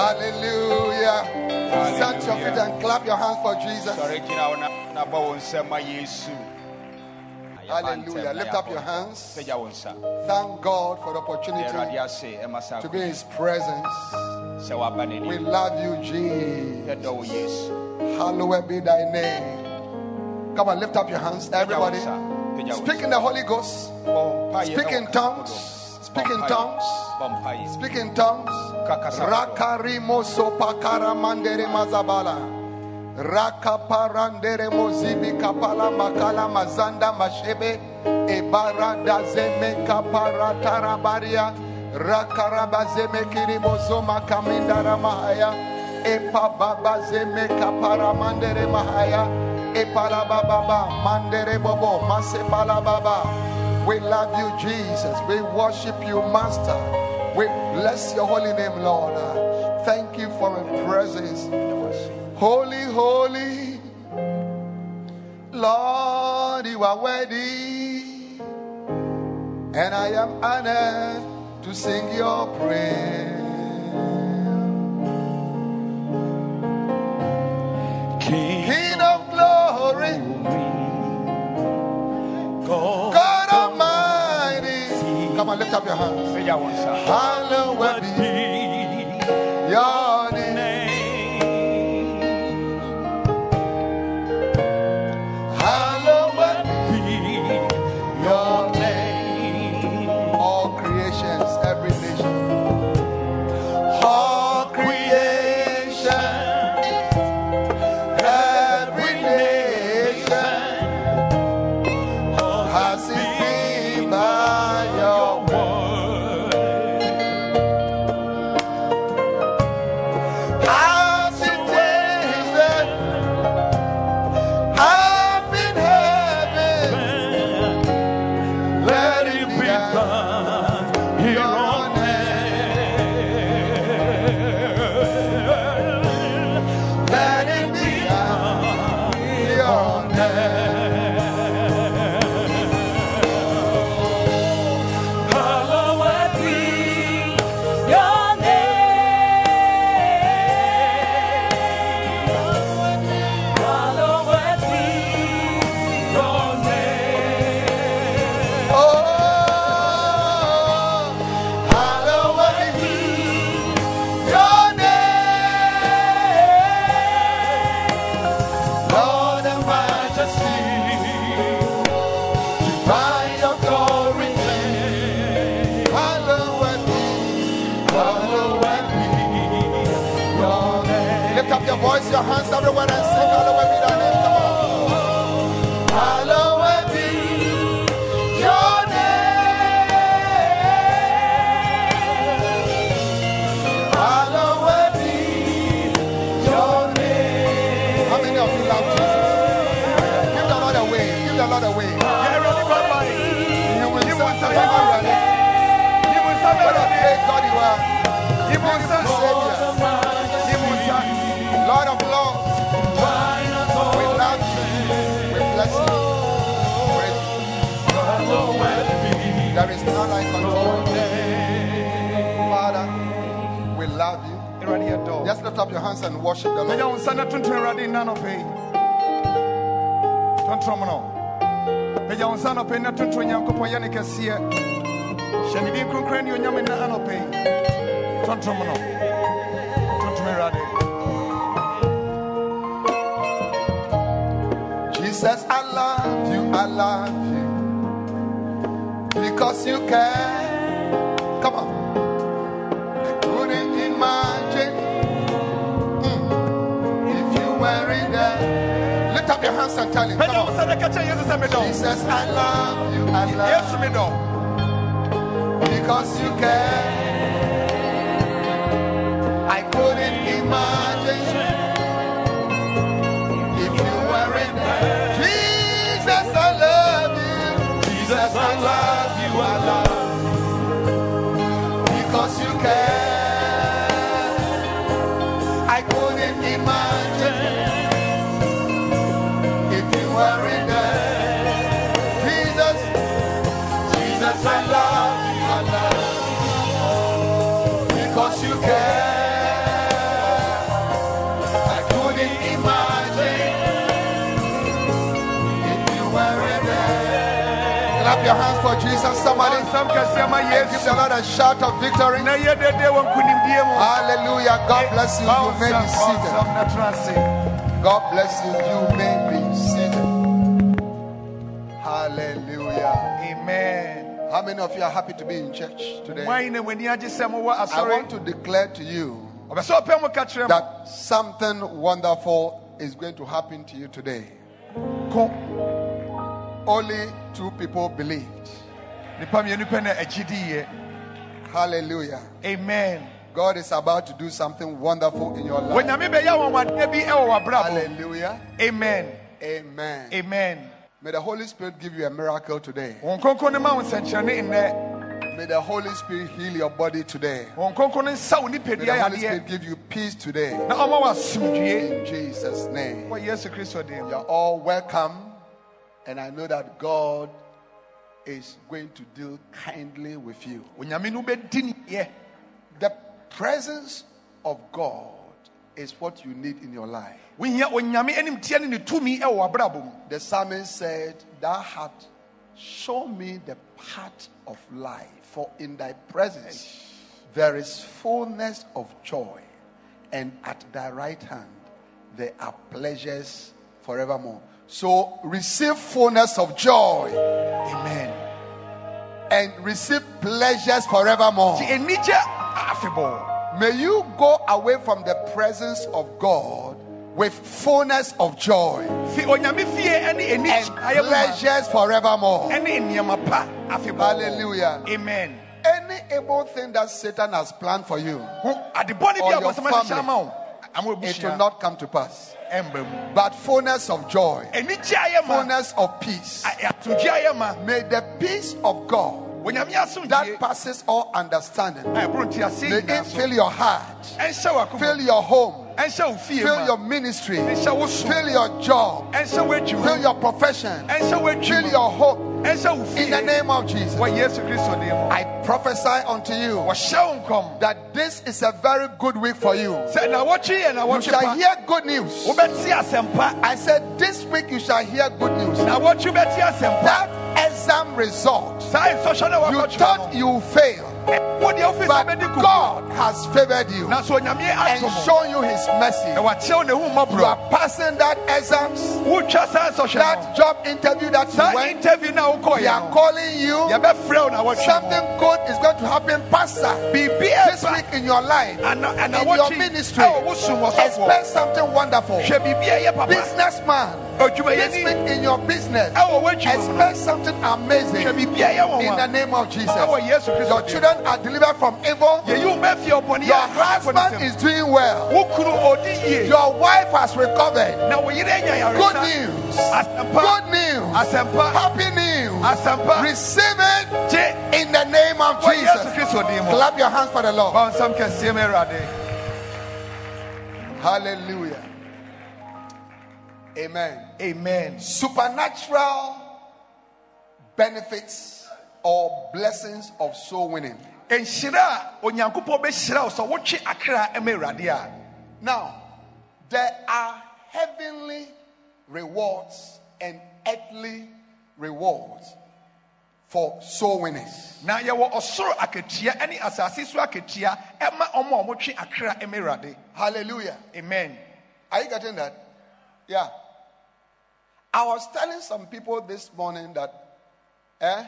Hallelujah. Stand to your feet and clap your hands for Jesus. sɔre gyina wo na- na bɔ wo nsɛm ma yesu Hallelujah. Lift up your hands. pagya wo nsa Thank God for the opportunity ase to be in His presence. We love you, Jesus. yɛdɔ Hallowed be thy name. Come on, lift up your hands, everybody. nsa. Pagya wo Speak in the Holy Ghost. Bɔ mpaeɛ Speak in tongues. Speak in tongues. Speak in tongues. Rakarimo sopakara mandere mazabala. Rakaparandere mozibi kapala makala mazanda mashebe. Ebara dazeme kapara tarabaria. Rakarabazeme kirimozoma kamindara mahaya. Kapara mandere mahaya. Mandere bobo. We love you, Jesus. We worship you, Master. We bless your holy name, Lord. Thank you for your presence. Holy, holy, Lord, you are worthy, and I am honored to sing your praise. King of glory, God. Come on, lift up your hands. pagya wo nsa Hallowed be your Jesus, I love you, I love you. Because you care. Come on. I couldn't imagine mm, if you were in there. Lift up your hands and tell him. Come on. nsa na ka kyerɛ Yesu sɛ. Jesus, I love you, I love Yesu medɔ wo. you. Because you care. I couldn't imagine Clap your hands for Jesus, somebody. Nsɛm kɛseɛ ma And give the Lord a shout of victory. Na yɛ dede wɔ nkonimdie mu. Hallelujah. God bless you. You may be seated. Nsɛm na tena ase. God bless you. You may be seated. Hallelujah. Amen. How many of you are happy to be in church today? Hwan na w'ani agye sɛ mowɔ I want to declare to you Ɔbɛ sɛ ɔpɛ mu ka kyerɛ mo. that something wonderful is going to happen to you today. Only two people believed. Hallelujah. Amen. God is about to do something wonderful in your life. Wɔnyame bɛyɛ wɔnwadeɛ bi wɔ w'abrabɔ. Hallelujah. Amen. Amen. Amen. May the Holy Spirit give you a miracle today. Wɔn kronkron no ma wo nsɛnkyerɛnne nnɛ. May the Holy Spirit heal your body today. Wɔn kronkron no nsa wo May the Holy. Spirit give you peace today. Na ɔma wo asomdwie. In Jesus' name. Wɔ Yesu Kristo din. You're all welcome. And I know that God is going to deal kindly with you. Onyame no bɛdi ne yɛ. The presence of God is what you need in your life. Wohia onyame animtiɛ ne ne tumi wɔ w'abrabɔ mu. The psalmist said, Thou hast shown me the path of life, for in thy presence there is fullness of joy, and at thy right hand there are pleasures forevermore. So receive fullness of joy Amen. and receive pleasures forevermore. May you go away from the presence of God with fullness of joy Fi onyame fie ne and anigye ayɛ mu ma. pleasures forevermore. ɛne nneɛma pa. Hallelujah. Amen. Any evil thing that Satan has planned for you, Ho adebɔne bi Or your family. ama wo. Ama it will not come to pass. But fullness of joy, Anigye ayɛ ma. fullness of peace. a- Atomdwe ayɛ ma. May the peace of God that passes all understanding, a ɛboro nte ase may it fill your heart, fill your home, Ɛnhyɛ wo fie fill your ministry, Ɛnhyɛ wo so. fill your job, fill your profession, fill your hope. Ɛnhyɛ wo fie. In the name of Jesus, Wɔ Yesu Kristo. I prophesy unto you Wɔhyɛ wo nkɔm. that this is a very good week for you. Sɛ nawɔtwe yɛ You shall hear good news. I said, This week you shall hear good news. Asɛmpa. That exam result, Saa nsɔhwɛ na you thought you failed, Wo deɛ wofi sɛ but. God has favored you Na so onyame and shown you his mercy. Na wakyerɛw ne ho You are passing that exams, Wotwa saa nsɔhwɛ no. that job interview that you went. interview na wokɔɔ They are calling you. Yɛbɛfrɛ wo na Something good is going to happen, Pastor. This week in your life, ana in your ministry, ɛwɔ wo som wɔ sɔfoɔ. expect something wonderful. Hwɛ biribi a ɛyɛ papa. Businessman, this week in your business, ɛwɔ w'adwuma mu expect something amazing. Hwɛ biribi a ɛyɛ wɔn In the name of Jesus. Ɛwɔ Yesu Kristo Your din. Children are delivered from evil. Yɛyi wo bɛfie ɔbɔne Your yɛ akora afɔ ne husband is doing well. Wo kunu ɔdi yie. Your wife has recovered. Na wo yere anya Good news. Good news. Happy news. Receive it in the name of Jesus. Kristo din mu. Clap your hands for the Lord. Bɔ nsɛm kɛseɛ ma Awurade. Hallelujah. Amen. Amen. Supernatural benefits or blessings of soul winning. Nhyira a Onyankopɔn bɛhyira wo sɛ wotwe akra ma Awurade a. Now, there are heavenly rewards and earthly rewards for soul winners. na yɛwɔ ɔsoro akatua ne asase so akatua ɛma ɔmo a ɔmotwe akra ɛma awurade Hallelujah. amen Are you getting that? Yeah. I was telling some people this morning that eh,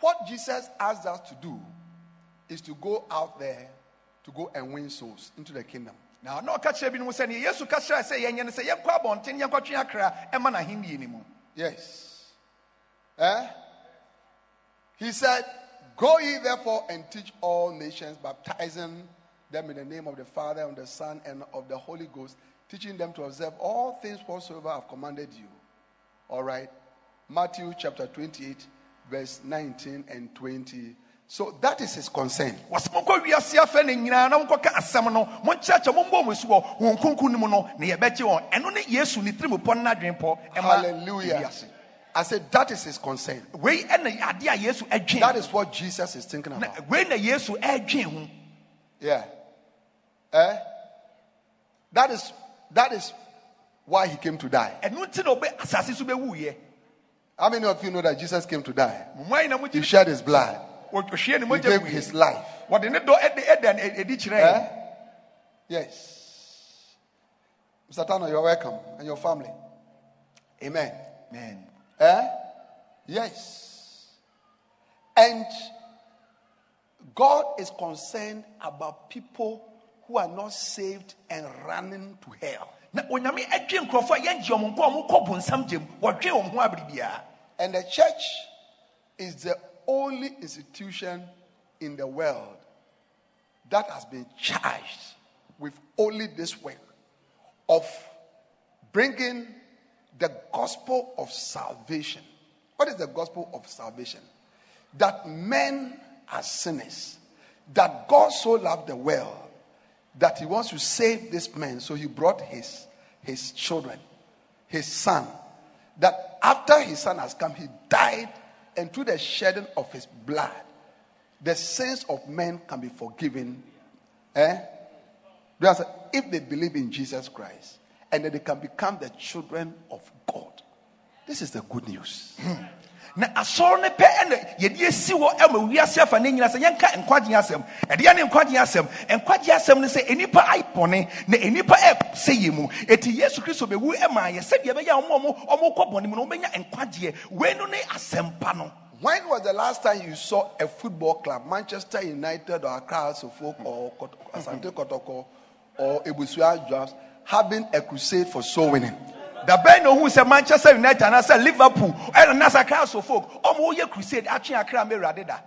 what Jesus asked us to do is to go out there to go and win souls into the kingdom. na ɔna ɔka kyerɛ binom sɛ neɛ yesu ka kyerɛ sɛ yɛnyɛ no sɛ yɛnkɔ abɔnten yɛnkɔtwe akra ɛma n'ahennie no mu Yes. Eh? He said, Go ye therefore and teach all nations, baptizing them in the name of the Father, and the Son, and of the Holy Ghost, teaching them to observe all things whatsoever I've commanded you. All right. Matthew chapter 28, verse 19 and 20. So that is his concern. wɔsɛ monkɔ wiase afɛ no nyinaa na monkɔka asɛm no monkyerɛkyɛ mombɔ mu so wɔ wɔn no mu no na yɛbɛgye wɔn ɛno ne yesu ne tirimupɔ no n'adwenpɔ ɛma Hallelujah. I said that is his concern. wei ɛna adeɛ a yesu ɛdwen That is what Jesus is thinking about. wei na yesu ɛdwen ho Yeah. Eh? That is that is why he came to die. ɛno nti na ɔbɛ asase so bɛwuyɛ How many of you know that Jesus came to die? mo ayi na He shed his blood. He gave his life. wɔde ne dɔ ɛde ɛda ɛdi kyerɛ Eh? Yes. Mr. Tano, you're welcome. And your family. Amen. Amen. Eh? Yes. And God is concerned about people who are not saved and running to hell. na onyame ɛdwe nkurɔfoɔ a yɛngye ɔmo nkɔ a ɔmo kɔ bonsam gyem wɔdwe wɔn ho abere biara And the church is the only institution in the world that has been charged with only this work of bringing the gospel of salvation. What is the gospel of salvation? That men are sinners, that God so loved the world that he wants to save this man, so he brought his, his children, his son, that after his son has come, he died, and through the shedding of his blood, the sins of men can be forgiven. Eh? If they believe in Jesus Christ, and that they can become the children of God. This is the good news. Na asɔre no pɛ ɛna yɛde asi hɔ ama wiase afa ne nyina sɛ yɛnka nkwagye asɛm. Ɛdeɛ ne nkwagye asɛm? Nkwagye asɛm no sɛ enipa ayɛ bɔne na enipa ɛsɛ yɛ mu. Eti yesu kristo bɛwu ɛma yɛ sɛdeɛ ɛbɛyɛ a ɔmo ɔmo ɔmo kɔ bɔne mu no ɔmɛnya nkwagyeɛ. No ne asɛmpa no. When was the last time you saw a football club, Manchester United or Accra Folk or Asante Kotoko or Ebusua Dwarfs, having a crusade for soul winning? Dabɛn na ohun sɛ manchester united and anaasɛ liverpool ɛna nasa of folk ɔmo wɔyɛ crusade atwe akra da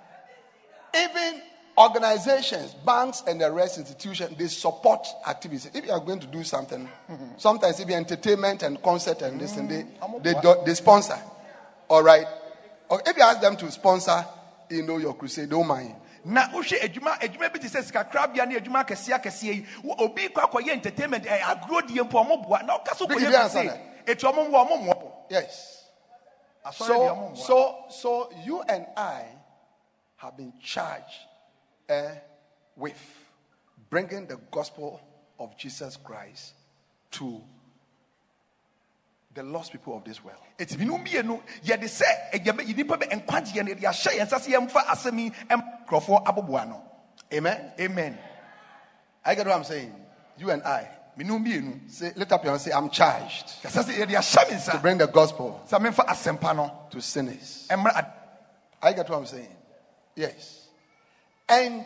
Even organizations, banks, and the rest institutions, they support activities. If you are going to do something, sometimes if you entertainment and concert and this and mm, they, they, do, they sponsor. All right. Or if you ask them to sponsor, you know, your crusade, don't mind. Na wohwɛ adwuma adwuma bi te sɛ sikakrabea ne adwuma akɛseɛ akɛseɛ yi. Obi kɔ akɔyɛ entertainment ɛ agorɔ die mpo ɔmo boa na ɔka so kɔyɛ understand crusade eti ɔmo mmoa ɔmo mmoa Yes. asɔre deɛ ɔmo So, so, so you and I have been charged eh, with bringing the gospel of Jesus Christ to the lost people of this world. eti binom um, mmienu yɛde sɛ ɛyɛ nipa bɛ nkwagyeɛ no yɛde ahyɛ yɛn nsa sɛ yɛmfa asɛm yi ɛm nkurɔfoɔ aboboa no Amen. amen I get what I'm saying. You and I. binom um, mmienu Say, lift up your hand and say, I'm charged kɛsɛ sɛ yɛde ahyɛ me to bring the gospel sɛ memfa asɛmpa no to sinners. Eh, ɛmmra I get what I'm saying. Yes. And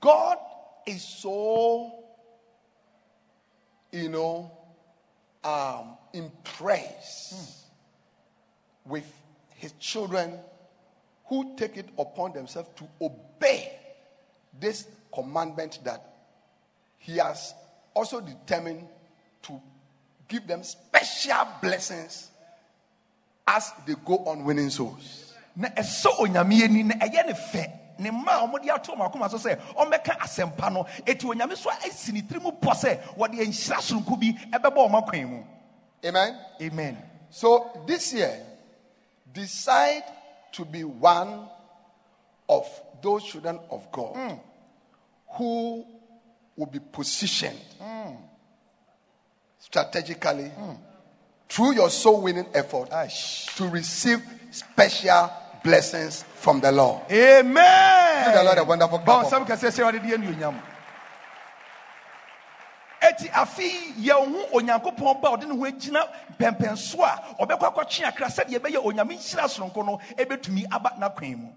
God is so, you know, um, impressed with his children who take it upon themselves to obey this commandment that he has also determined to give them special blessings as they go on winning souls. Na ɛsɛ onyame ani na ɛyɛ ne mma a ɔmode ato ɔmo akoma so sɛ ɔmmɛka asɛmpa no eti onyame so asi ne tiri mu pɔ sɛ wɔde nhyira sononko bi ɛbɛbɔ ɔmo akwan mu. Amen. amen. So this year, decide to be one of those children of God mm. who will be positioned mm. strategically mm. through your soul winning effort Aish. to receive special blessings from the Lord. amen Give the Lord a wonderful clap bɔnsɛm kɛseɛ hyɛ wade deɛ anuonyam eti afei yɛn ho onyankopɔn ba a ɔde ne ho agyina mpɛmpɛnso a ɔbɛkɔ akɔtwe akra sɛdeɛ ɛbɛyɛ onyame nhyira soronko no ɛbɛtumi aba n'akwan mu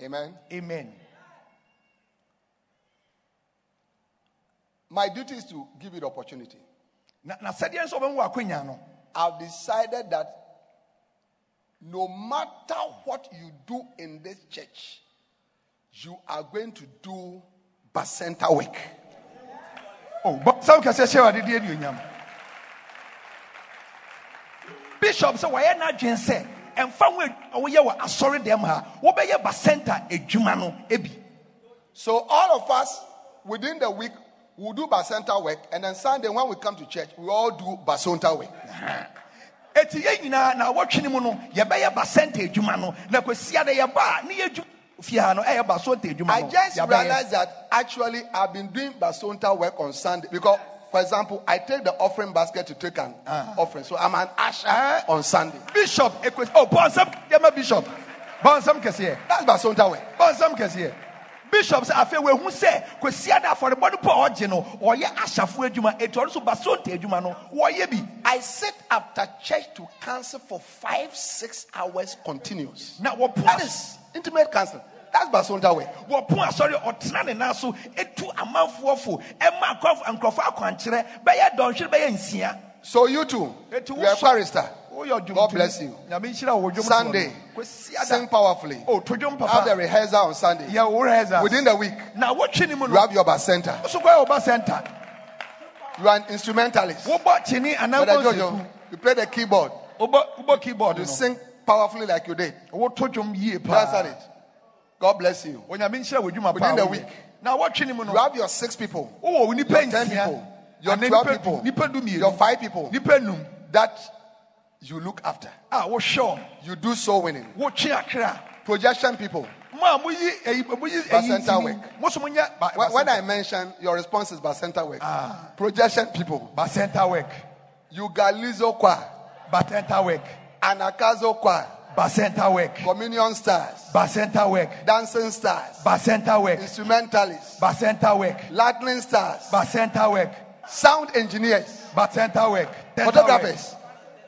Amen. amen My duty is to give you the opportunity. na na sɛdeɛ nso ɔbɛmu wɔ akwanya no I've decided that no matter what you do in this church, you are going to do bacenta work. Oh, bɔnsɛm kɛseɛ hyɛ wade deɛ anuonyam bishop sɛ wɔyɛ n'adwen sɛ ɛmfa ho adwuma a woyɛ wɔ asɔre dɛm ha wobɛyɛ basɛnta adwuma no ebi So all of us within the week will do bacenta work, and then Sunday when we come to church, we all do basonta work. Eti yɛn nyinaa na awɔtwe no mu no yɛbɛyɛ adwuma no. Na kwasi ada yɛba a ne yɛ adwuma. Fie ha no ɛyɛ basɔnta adwuma I no just realized that actually I've been doing basonta work on Sunday because, for example, I take the offering basket to take an ah. offering, so I'm an usher eh? on Sunday. bishop oh yɛma bishop. Bɔnsɛm kɛseɛ That's basonta work. bɔnsɛm kɛseɛ bishop sɛ afei wehu sɛ kwasi ada afɔrebɔ no a ɔgye no ɔyɛ ahyafo adwuma eti ɔno nso basɔnta adwuma no wɔyɛ bi I sit after church to cancel for five, six hours continuous. na wɔpo That is intimate counseling. That's basonta work. wɔpo asɔre ɔtena ne nan so etu amanfoɔ fo ɛma nkurɔfo nkurɔfo akwankyerɛ bɛyɛ dɔnhwere bɛyɛ nsia So you too, Eti you are a wo- chorister. woyɛ ɔdwomtoni. God bless you. nyame nhyira wo dwom Sunday, sing powerfully. oh Have the rehearsal on Sunday. wo rehearsal Within the week, you have your bacenta. so kɔ yɛ ɔba center. You are an instrumentalist. wobɔ kyene anaa Brother Jojo, you play the keyboard. wobɔ wobɔ keyboard You sing powerfully like you did. woto dwom yie You understand paa it? God bless you. onyame nhyira wo dwuma Within the week. ne mu You have your six people, nipa your ten people, your twelve people, du- nipa du your five people. That you look after. Ah, a wohwɛ You do soul winning. akra Projection people. mo a moyi eyi eh, moyi eyi eh, Bacenta ntini eh, work. mo so mo nyɛ ba When, I mention your response is Bacenta work. Ah. Projection people. bacenta work Ugalizo choir. bacenta work Anagkazo choir. bacenta work Communion stars. bacenta work Dancing stars. bacenta work Instrumentalists. bacenta work Lightning stars. bacenta work Sound engineers. bacenta work Photographers.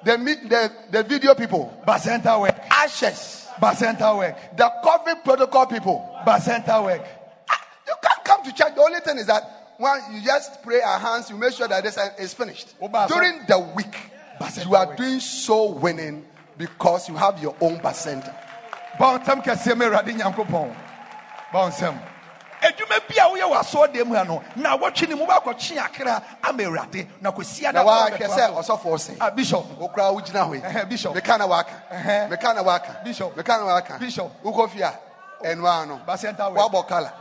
The, the, the video people. Bacenta work Ashes. Bacenta work The COVID protocol people. Bacenta work Ah, You can't come to church. The only thing is that when you just pray our hands, you make sure that this is finished. During the week, Bacenta you are doing soul winning because you have your own bacenta. bɔnsɛm kɛseɛ ma awurade nyankopɔn bɔnsɛm adwuma bi a woyɛ wɔ asɔɔdan mu ha no na wɔtwe ne mu baakɔkye akra ama awurade na kɔsi ada Now, why kɔ can abɛtoa say so. also for say? Ah, bishop Okra ujina we. Ɛhɛ, Bishop. Me kana waka. Ɛhɛ. Me kana waka. Bishop. Me kana waka. Bishop. Ukofia. Enwa no. Bacenta work. Wabo kala.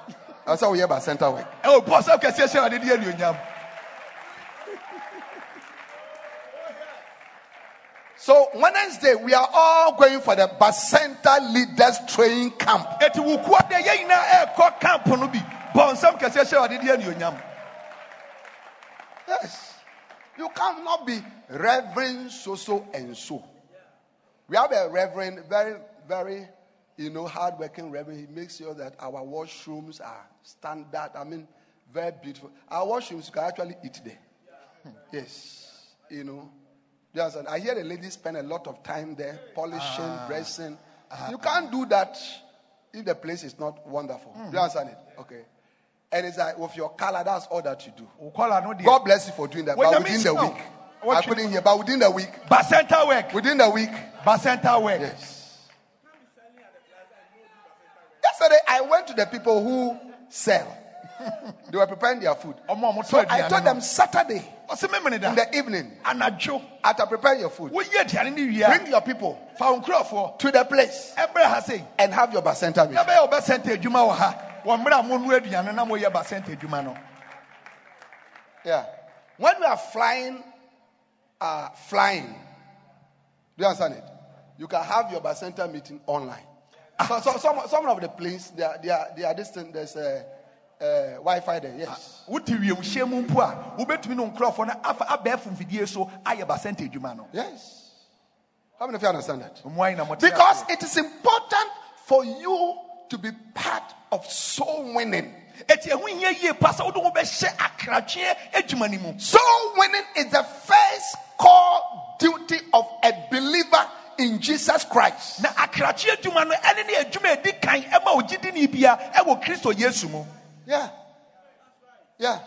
Asa we bacenta work. ɛwɔ bɔnsɛm kɛseɛ hyɛ awurade de anuonyam So Wednesday we are all going for the bacenta leaders training camp. Ɛti wo kuo deɛ yɛn nyinaa ɛrekɔ camp no bi bɔnsɛm kɛseɛ hyɛ awurade de anuonyam Yes. You cannot be reverend so so and so. We have a reverend, very, very, you know, hardworking reverend. He makes sure that our washrooms are standard. I mean, very beautiful. Our washrooms you can actually eat there. Hmm. Yes. You know. Understand? I hear the ladies spend a lot of time there, polishing, ah. dressing. you ah. can't do that if the place is not wonderful. Do you hmm. understand it? Okay. And it's like with your color, that's all that you do. wo kɔla no deɛ God bless you for doing that. But within the week, I couldn't hear. But within the week, bacenta work. Within the week, bacenta work. Yes. Yesterday, I went to the people who sell. they were preparing their food. ɔmo a ɔmo So I told them Saturday ɔsɛ memene da in the evening, after preparing your food, woyi aduane no wie a bring your people fa wo nkurɔfoɔ to the place ɛbrɛ ha sei and have your bacenta meeting. Ɛbɛyɛ wɔbɛsɛnta adwuma wɔ ha wɔ mmerɛ a monoa aduane na moyɛ basɛnta adwuma no Yeah. When we are flying, uh, flying, do you understand it? You can have your bacenta meeting online. So, so some, some of the planes, they are, they are, they are distant. There's a, uh, Wi-Fi there. Yes. wote wiemhyɛ mu mpo a wobɛtumi ne wo nkurɔfoɔ no afa abɛɛfo mfidie so ayɛ basɛnta adwuma no Yes. How many of you understand that? Mo ayi na mote Because it is important for you to be part of soul winning. ɛti ɛho hia yie pa sɛ wode ho bɛhyɛ akratweɛ adwuma no mu Soul winning is the first core duty of a believer in Jesus Christ. na akrakye adwuma no ɛne ne adwuma a ɛdi kan ɛma ogyidini bia ɛwɔ kristo yesu mu Yeah. Yeah.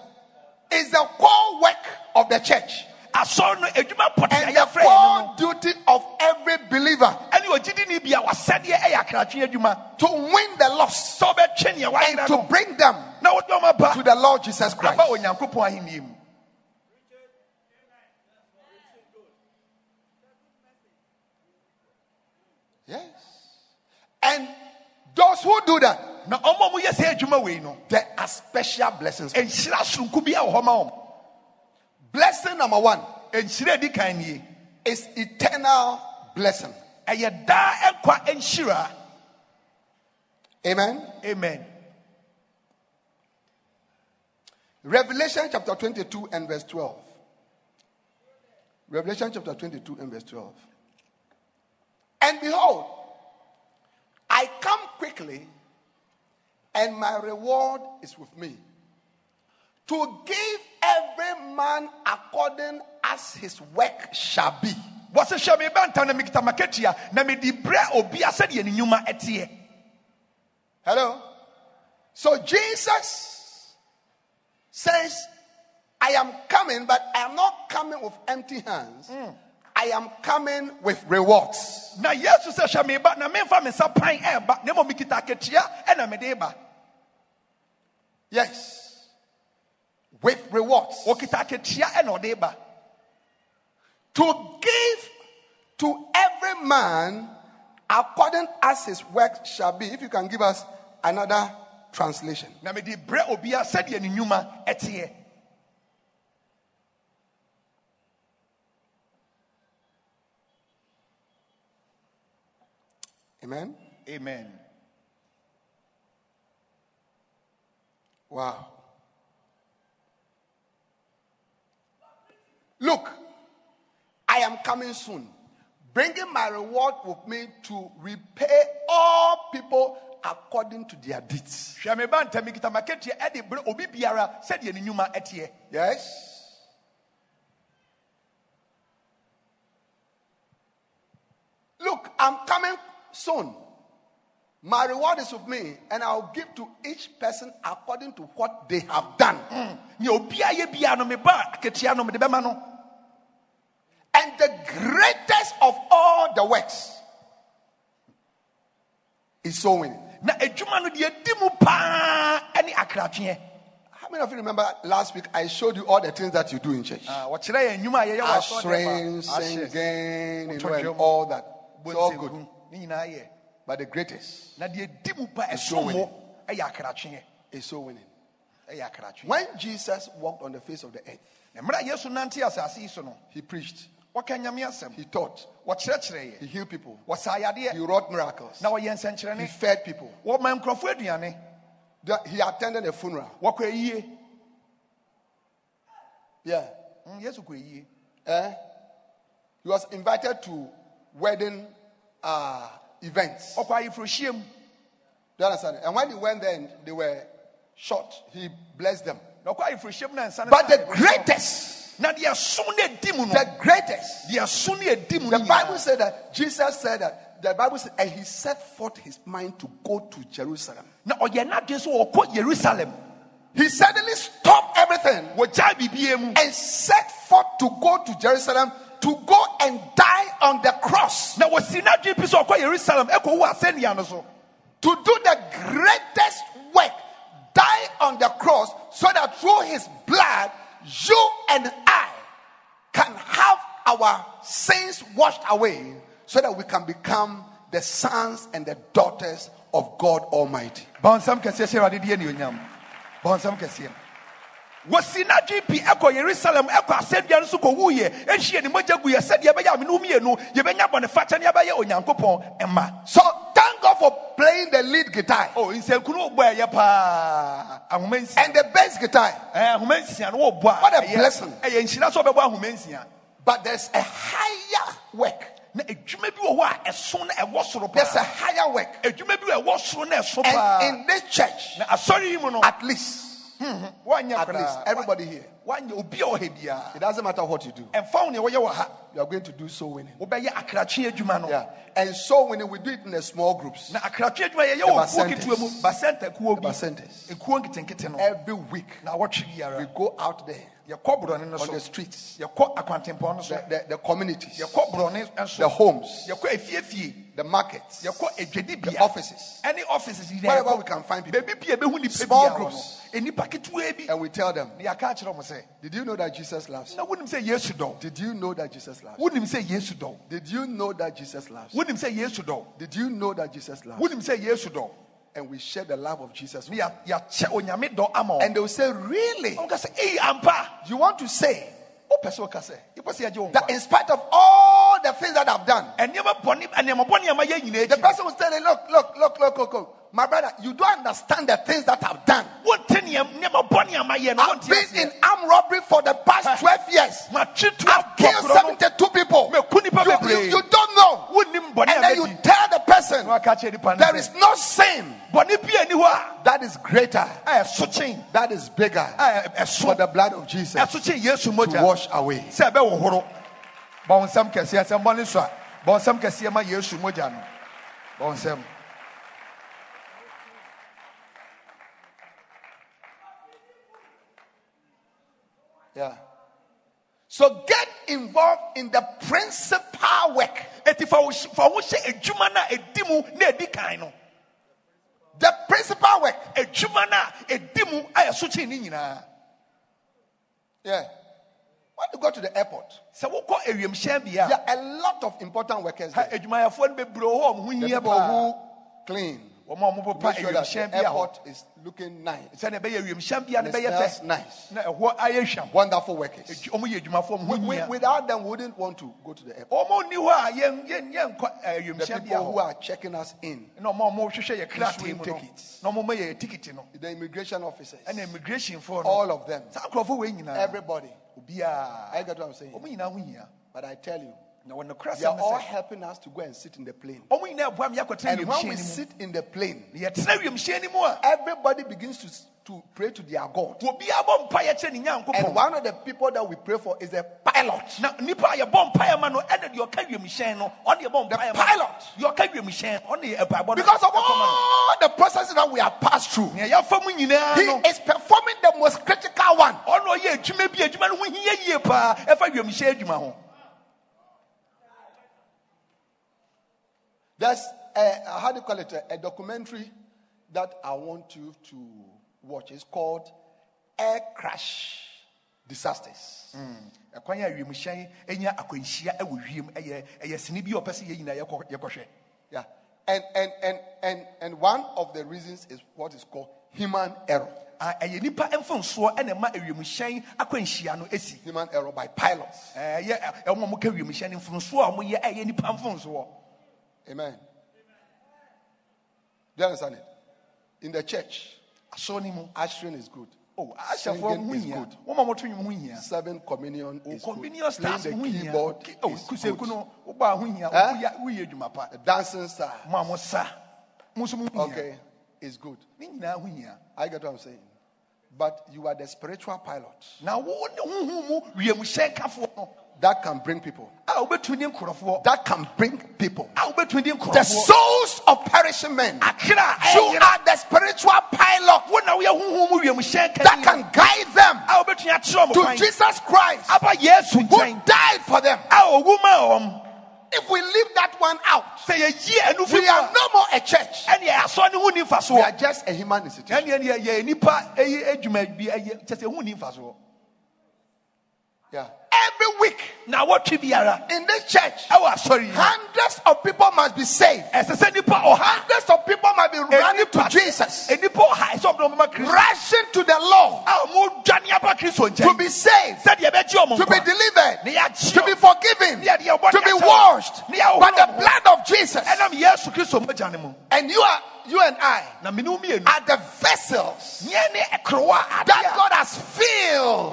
It's the core work of the church asɔre no adwuma pɔte a and the yɛfrɛ no no core duty of every believer ɛne ogyidini bia wasɛdeɛ ɛyɛ akrakye adwuma to win the lost sɛ wobɛtwe neɛ and to bring them na wode ɔma ba to the Lord Jesus Christ. aba onyankopɔn ahenni mu Yes. And those who do that, na ɔma a moyɛ sɛ adwuma wei no there are special blessings. nhyira soronko bi a wɔ hɔ ma wɔm Blessing number one nhyira a ɛdi kan nie is eternal blessing. ɛyɛ daa ɛnkwa nhyira Amen. amen Revelation chapter 22 and verse 12. Revelation chapter 22 and verse 12. And behold, I come quickly, and my reward is with me to give every man according as his work shall be. wɔse hwɛ me bɛntam na mekita makatua na mede brɛ obia sɛdeɛ ne nnwuma ɛteɛ Hello? So Jesus says, I am coming, but I am not coming with empty hands. Mm. I am coming with rewards. na yesu sɛ hwɛ me ba na memfa me nsa pan ɛɛba na mmom mekita akatua ɛna mede ba Yes. With rewards. wɔkita akatua ɛna ɔde ba To give to every man according as his work shall be. If you can give us another translation. na mede brɛ obia sɛdeɛ ne nnwuma Amen. amen Wow. Look, I am coming soon, bringing my reward with me to repay all people according to their deeds. hwɛ me ba ntam mekita makatua ɛde brɛ obi biara sɛdeɛ ne nnwuma ɛteɛ Yes? Look, I'm coming soon. My reward is with me, and I'll give to each person according to what they have done. Hmm. nea obia yɛ biara no meba akatua no mede bɛma no And the greatest of all the works is sowing. na adwuma no deɛ di mu paa ɛne akratweɛ How many of you remember last week I showed you all the things that you do in church? Ah, wɔkyerɛ yɛn nnwuma a yɛyɛ wɔ asɔre Ushering, dɛm a, ahyɛ, singing, you know, and all that. It's all good. bonsɛnhu, ne nyinaa yɛ But the greatest na deɛ di mu pa so winning. mo ɛyɛ akratweɛ is soul winning. When Jesus walked on the face of the earth, na mmerɛ a yesu nante asase yi so no he preached, wɔka nyame asɛm he taught, wɔkyerɛkyerɛ he healed people, wɔsa he ayadeɛ wrought miracles, na wɔyɛ he nsɛnkyerɛnne fed people, wɔma nkurɔfoɔ aduane. The- he attended a funeral. wɔkɔ ayie. Yeah. Mm, yesu kɔ Eh? He was invited to wedding uh, events. ɔkɔ ayeforohyia mu. Do you understand? And when he went there and they were shot he blessed them. na ɔkɔ ayeforohyia mu na But the greatest, na deɛ so ne adi mu no. The greatest, deɛ so ne adi mu the Bible said that Jesus said that the Bible said, and he set forth his mind to go to Jerusalem. na ɔyɛ n'adwene so wɔkɔ yerusalem He suddenly stopped everything wɔgyae biribia mu and set forth to go to Jerusalem to go and die on the cross. Na wɔsi n'adwene pi sɛ ɔkɔ yerusalem ɛkɔwu asɛnnua no so. To do the greatest work, die on the cross so that through his blood, you and I can have our sins washed away so that we can become the sons and the daughters of God Almighty. bɔnsɛm kɛseɛ hyɛ awurade deɛ neonyam bɔnsɛm kɛseɛ wɔsi n'adwene pi ɛkɔ yerusalem ɛkɔ asɛnnua no so kɔwuiɛ ɛhyia ne mogya guiɛ sɛdeɛ ɛbɛyɛ a me wo mmienu yɛbɛnya bɔnefakyɛ ne yɛbɛyɛ onyankopɔn ɛma So thank God for playing the lead guitar. Oh, o nsankunu bɔ ɛyɛ paa ahoma nsia. And the bass guitar. Eh, ɛɛ ahoma nsia no a What a eh, blessing. Eh, ɛyɛ nhyira sɛ ɔbɛbɔ ahoma nsia But there's a higher work. na edwuma bi wɔ hɔ a ɛso na ɛwɔ soro There's a higher work. edwuma bi wɔ ɛwɔ soro na ɛso paa. And in this church, na asɔre yi mu no at least, hmm. wanyɛ at least, everybody here, wanyɛ obi a ɔwɔ ha biara it doesn't matter what you do, ɛmfa wo nea wɔyɛ wɔ ha. You are going to do soul winning. wobɛyɛ akratwe adwuma no. Yeah. And so winning, we do it in the small groups. Na akratwe The wɔ kuo bacentas. ketewa mu. basɛnta kuo The bi bacentas. ekuo nketenkete no. Every week. We go out there. yɛkɔ borɔne no on the streets, the, the, the communities, the homes, the markets, the offices, any offices Wherever we can find people. baabi bia ɛbɛhu nipa Small groups. no. Enipa ketewa bi. And we tell them, na yɛaka akyerɛ mo sɛ Did you know that Jesus loves? You? wonim sɛ yesu dɔ Did you know that Jesus loves? You? wonim sɛ yesu dɔ Did you know that Jesus loves? You? wonim sɛ yesu dɔ Did you know that Jesus loves? You? Wonim sɛ yesu dɔ And we share the love of Jesus. ne with yɛ- yɛakyɛ onyame dɔ ama And they will say, Really? ɔka sɛ ei ampa You want to say wopɛ sɛ woka sɛ yɛpɛ sɛ yɛgye wo that in spite of all the things that I've done, ɛnneɛma bɔne ɛnneɛma bɔne ama yɛ nyinaa the person will say, Look, look, look, look, look, look. My brother, you don't understand the things that I've done. wonte nneɛm- nneɛma bɔne ama yɛ no I've been in armed robbery for the past 12 years. I've killed 72 people. You, you, you don't know. And then you tell the person na waka kyerɛ nipa no there is no sin. Bɔne bi ani hɔ a that is greater, kyen that is bigger. For the blood of Jesus ɛso kyen yesu to wash away. sɛ ɛbɛwohoro bɔ wo nsɛm kɛseɛ sɛ so a bɔ kɛseɛ ma yesu mogya no. Bɔ Yeah. So get involved in the principal work. ɛti fa wo hy- fa wo hyɛ a ɛdi mu na ɛdi kan The principal work. adwuma no a ɛdi mu a ɛso kyen ne nyinaa Yeah. When you go to the airport, sɛ wokɔ awiemhyɛn bea there are a lot of important workers there. adwumayɛfoɔ no bebree wɔ hɔ a The people who clean. Wɔn a ɔmo popa Make sure that the bi a hɔ airport is looking nice. sɛdeɛ ɛbɛyɛ awiemhyɛn bia no And it smells nice. na ɛhɔ ayɛ Wonderful workers. Adwu- ɔmo yɛ adwumafoɔ ɔmo ho We- without them, we wouldn't want to go to the airport. nkɔ eh, The people who are checking us in, na ɔmo a ɔmo hwehwɛ yɛ krataa Issuing mu no tickets. na ɔmo ma yɛ tikiti no the immigration officers, ɛna immigrationfoɔ no all of them, saa nkurɔfoɔ wei nyinaa everybody. I get what I'm saying. ɔmo nyinaa ho hia But I tell you, na wɔn nokora they are all helping us to go and sit in the plane. ɔmo nyinaa boa mi akɔtena And when we awiemhyɛn no mu sit in the plane, na yɛtena awiemhyɛn no mu everybody begins to, to pray to their God. obiara bɔ mpaeɛ kyerɛ ne And one of the people that we pray for is a pilot. na nipa a yɛbɔ mpaeɛ ma no ɛna deɛ ɔka wiemhyɛn no ɔne yɛbɔ The pilot. deɛ ɔka wiemhyɛn ɔne yɛ mpaebɔ no Because of all the processes that we have passed through, he is performing the most critical one. ɔno ɔyɛ adwuma bi adwuma no ho hia yie paa ɛfa wiemhyɛn adwuma ho There's a, eh, how do you call it? A, a documentary that I want you to watch. It's called Air Crash Disasters. Mm. ɛkwan a wiemhyɛn anya akwanhyia ɛwɔ wiem ɛyɛ ɛyɛ sini bi a ɔpɛ sɛ yɛn nyinaa yɛkɔ yɛkɔhwɛ Yeah. And, and, and, and, and one of the reasons is what is called human error. a ɛyɛ nipa mfonsoɔ ɛna ɛma wiemhyɛn akwanhyia no esi Human error by pilots. Eh, ɛyɛ ɛwɔn a wɔka wiemhyɛn no mfonsoɔ a wɔyɛ ɛyɛ nipa mfonsoɔ Amen. Do you understand it? In the church, ushering is good. o ahyɛfoɔ Singing is good. wɔn a wɔto nwom Serving communion is good. convenience Playing the keyboard is good. no wobɔ a ho hia Eh? woyɛ woyɛ adwuma pa The dancing star, mo a mo sa mo nso mo ho hia okay, is good. ne nyinaa ho I get what I'm saying. But you are the spiritual pilot na wo mu wiemhyɛn kafoɔ no that can bring people. A wobɛtumi di nkurɔfoɔ That can bring people. a wobɛtumi di The souls of perishing men. You are the spiritual pilot wo na woyɛ honhom mu wiemhyɛn that can guide them a wobɛtumi akyerɛ mo to Jesus Christ who died for them. a owu ma If we leave that one out, sɛ yɛyi ɛno fi we are no more a church. ɛne asɔ ne ho ni We are just a human institution. ɛne ɛne yɛ nipa ɛyɛ adwuma bi ɛyɛ kyɛ sɛ ɛho ni mfasoɔ Yeah. Every week. Na wɔtwe biara in this church, ɛwɔ asɔre yi hundreds of people must be saved. ɛsɛ sɛ nipa ɔha Hundreds of people must be running to Jesus, nipa ɔha ɛsɛ ɔbɛn ɔbɛma kristo rushing to the Lord a ɔmo dwane aba to be saved, to be delivered, to be forgiven, to be washed by the blood of Jesus. ɛnam yesu kristo mogya ne mu And you are, you and I, are the vessels neɛ ne ɛkorowa that God has filled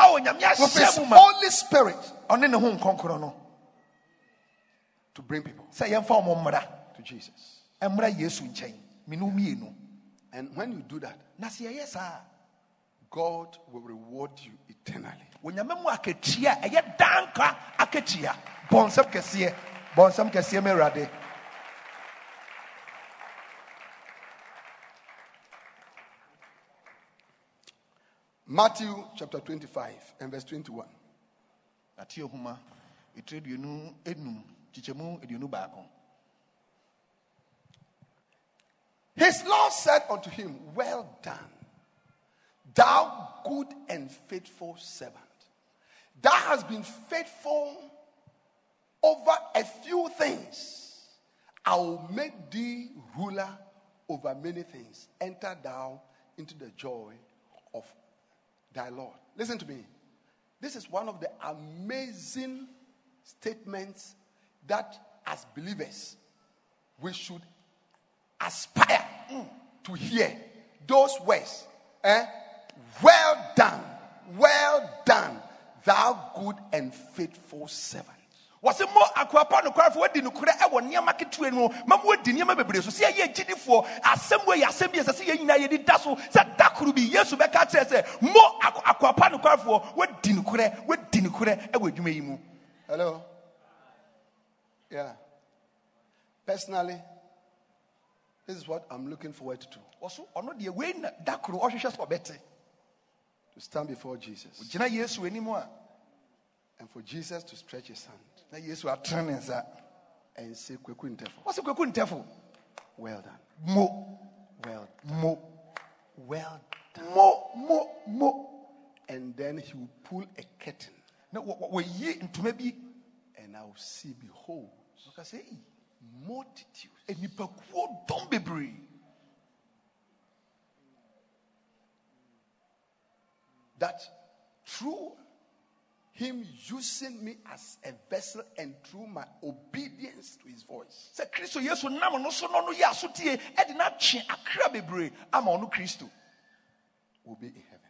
with His Holy Spirit. Ɔne ne ho to bring people. Sɛ yɛmfa ɔmo mmra. To Jesus. ɛmmra yesu nkyɛn. Mene wo mmienu. And when you do that, na sɛ yɛyɛ saa God will reward you eternally. onyame mu akatua ɛyɛ danka akatua bɔnsɛm kɛseɛ bɔnsɛm kɛseɛ ma awurade Matthew chapter 25 and verse 21. ate ahoma ɛtiri aduonu enum aduonu baako His Lord said unto him, Well done, thou good and faithful servant. Thou hast been faithful over a few things. I will make thee ruler over many things. Enter thou into the joy of thy Lord. Listen to me. This is one of the amazing statements that, as believers, we should aspire to hear those words. Eh? Well done, well done, thou good and faithful servant. Wɔse mmɔ akoapa nokwarafo wadi nokorɛ ɛwɔ nneɛma ketewa no ma mo wadi nneɛma bebree so. Sɛ yɛyɛ agyidifoɔ asɛm wei asɛm bi ɛsɛ sɛ yɛn nyinaa yɛdi da so sɛ da koro bi yesu bɛka kyerɛ sɛ mmɔ ako- akoapa nokwarafo wadi nokorɛ wadi nokorɛ ɛwɔ adwuma yi mu. Hello? Yeah. Personally, this is what I'm looking forward to. Wɔso ɔno deɛ wei na da koro ɔhwehwɛ sɛ ɔbɛte. To stand before Jesus. Gyina yesu anim a. And for Jesus to stretch his hand na yesu atene ne nsa and say, Kweku Ntefo, wɔse kwaku ntɛfo. Well done, mo. Well mo. well done. mo. Mo. Mo. And then he will pull a curtain. Na wɔ- wɔ- wɔyi ntoma bi. And I will see, behold, ɔka sɛ "Ei, multitudes. nnipakuo dɔm bebree. That through him using me as a vessel and through my obedience to his voice, sɛ kristo yesu nam no so no no yɛ asotie ɛde no atwe akra bebree ama ɔno kristo will be in heaven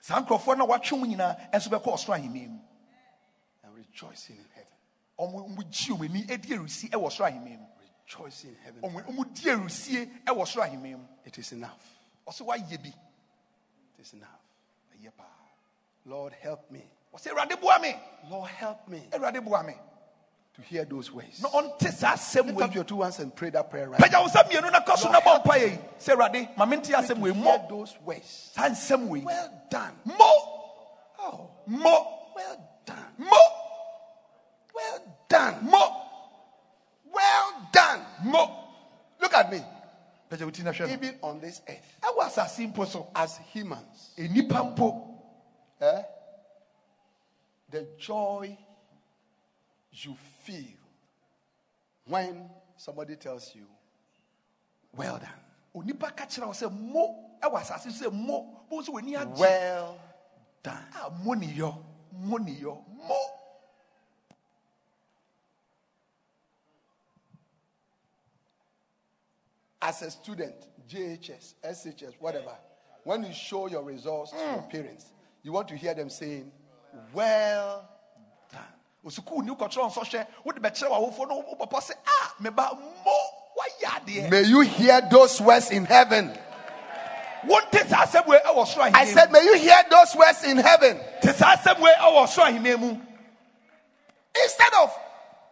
saa nkurɔfoɔ no a wɔatwe mu nyinaa ɛnso bɛkɔ ɔsoro ahenni mu and rejoicing in heaven. ɔmo ɔmo gye ɔmo ani adi arusi ɛwɔ ɔsoro ahenni mu Rejoicing in heaven. ɔmo ɔmo di arusie ɛwɔ ɔsoro ahenni mu It is enough. ɔsɛ wayɛ bi It is enough. ɛyɛ paa Lord, help me. Ɔsɛ awurade boa me Lord, help me awurade boa me to hear those words. na ɔnte saa asɛm Lift wei up your two hands and pray that prayer right pagya wo nsa mmienu na ka so na bɔ mpa yɛ sɛ awurade ma mente now. To hear those words. saa same way. Well done. mmɔ Oh, mmɔ well done. mmɔ Well done. mmɔ Well done. mmɔ Look at me. pagya wo ti na Even on this earth, ɛwɔ asase mpo so as humans, eh, the joy you feel when somebody tells you, well done. onipa ka kyerɛ sɛ mo ɛwɔ asase sɛ mo bo sɛ w'ani agye Well done. a mo neyɔ mo neyɔ mo As a student, JHS, SHS, whatever, when you show your results to your mm. parents, you want to hear them saying, well done. osukuu ni wokɔkyerɛ nsɔhwɛ wode bɛkyerɛ w'awofoɔ no wobɔpɔ sɛ a meba mo woayɛ adeɛ May you hear those words in heaven. wonte saa asɛm wei ɛwɔ soro I said, may you hear those words in heaven. te saa asɛm wei ɛwɔ soro ahenni mu Instead of,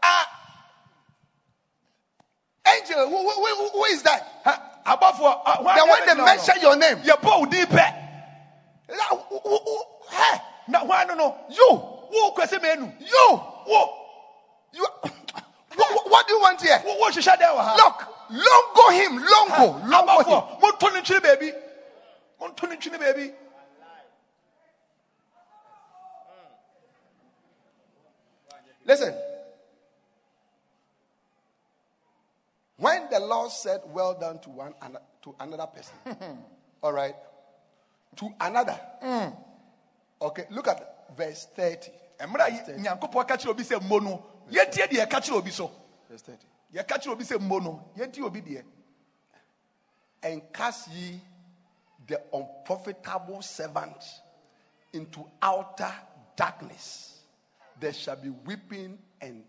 uh, angel, who, who, who- is that? Ha, abɔfoɔ ah, hwan Then na when they mention your name, yɛbɔ wo din pɛ who- who- who- who- hey, na hwan no no you, wo kwasi menu you, wo you, what, what do you want here? wo wo hyehyɛ dɛ wɔ ha Look, longo him, longo, longo him. abɔfoɔ monto ne ntwene baabi monto ne ntwene baabi Listen. When the Lord said, Well done to one to another person, all right, to another. Mm. Okay, look at verse 30. mmerɛ a yɛ- nyankopɔn ka kyerɛ obi sɛ mmo no yɛntie deɛ yɛka kyerɛ obi so Verse 30. yɛka kyerɛ obi sɛ mmo no yɛntie obi deɛ And cast ye the unprofitable servant into outer darkness. There shall be weeping and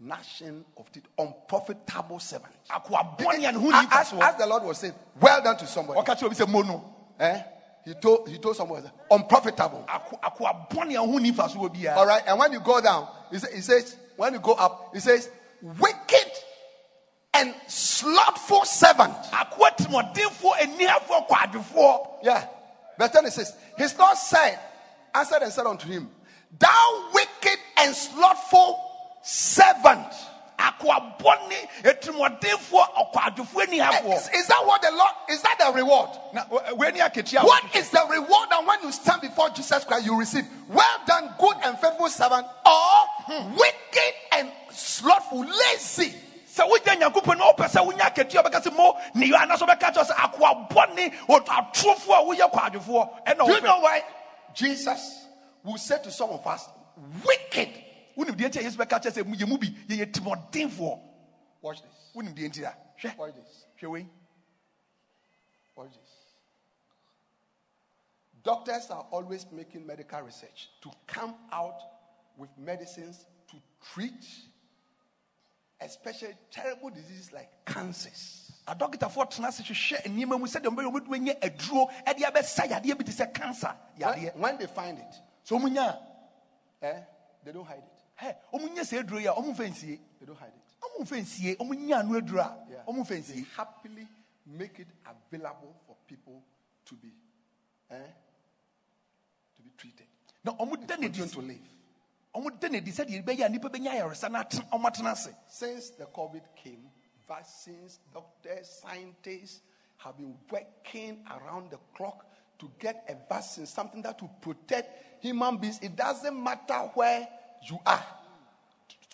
gnashing of teeth. Unprofitable servant. akoa bɔne a ne As, as the Lord was saying, well done to somebody. ɔka kyerɛ obi sɛ mmo no Eh? He told he told someone unprofitable. ako- akoa bɔne a ho ni mfasoɔ All right, and when you go down, he, sa- he says, when you go up, he says, wicked and slothful servant. akoa tirimuɔdenfoɔ anihafoɔ kwadwofoɔ Yeah. Verse 10 it says, His Lord said, answered and said unto him, Thou wicked and slothful servant. Akoa bɔne etirimuɔdenfoɔ ɔkwadwofoɔ anihafoɔ Is, is that what the Lord is that the reward? na ɔ- wei What is the reward that when you stand before Jesus Christ you receive? Well done, good and faithful servant, or wicked and slothful, lazy. sɛ wogya nyankopɔn na wopɛ sɛ wonya akatua bɛka sɛ mo ne anaso bɛka kyerɛ sɛ akoa atorofoɔ a woyɛ kwadwofoɔ ɛna Do you know why Jesus will say to some of us, wicked? Wonim deɛ nti a yesu bɛka kyerɛ sɛ yɛ mu bi yɛyɛ timɔdenfoɔ Watch this. wonim deɛ nti a hwɛ Watch this. hwɛ wei Watch this. Doctors are always making medical research to come out with medicines to treat, especially terrible diseases like cancers. adɔkitafoɔ tena ase hwehwɛ nneɛma mu sɛdeɛ ɔmbɛyɛ ɔmɛdu anya aduro ɛde abɛsa yadeɛ bi te sɛ cancer When, yadeɛ when they find it, sɛ ɔmunya eh, they don't hide it. A hɛ ɔmunya sɛ aduro yi a They don't hide it. ɔmomfa nsie ɔmunya ano aduro a Yeah. ɔmomfa They happily make it available for people to be, eh, to be treated. na ɔmo da ne di Continue to live. ɔmo da ne di sɛdeɛ ɛbɛyɛ a nnipa bɛnya ayaresa na atena- ɔmo atena ase Since the COVID came, vaccines, doctors, scientists have been working around the clock to get a vaccine, something that will protect human beings. It doesn't matter where you are,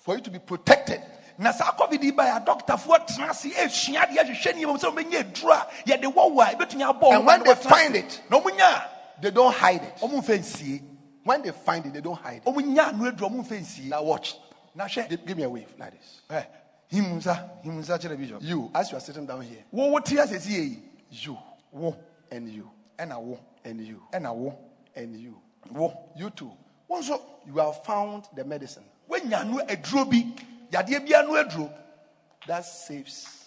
for you to be protected. na saa covid yi ba yɛ adɔkitafoɔ tena ase esua deɛ ahwehwɛ nneɛma mu sɛ ɔmɛnya aduro a yɛde wɔwɔ a ebɛtumi abɔ And ɔmo when they find it, na ɔmo nya they don't hide it. a ɔmo nsie When they find it, they don't hide it. ɔmo nya ano aduro ɔmo nfa nsie Now watch. na hwɛ Give, me a wave like this. ɛ himsa kyerɛ bi You, as you are sitting down here, wo wo te ase si yi you wo and you ɛna wo and you ɛna wo and you, wo you too. Nso You have found the medicine woanya ano aduro bi yadeɛ bi ano aduro that saves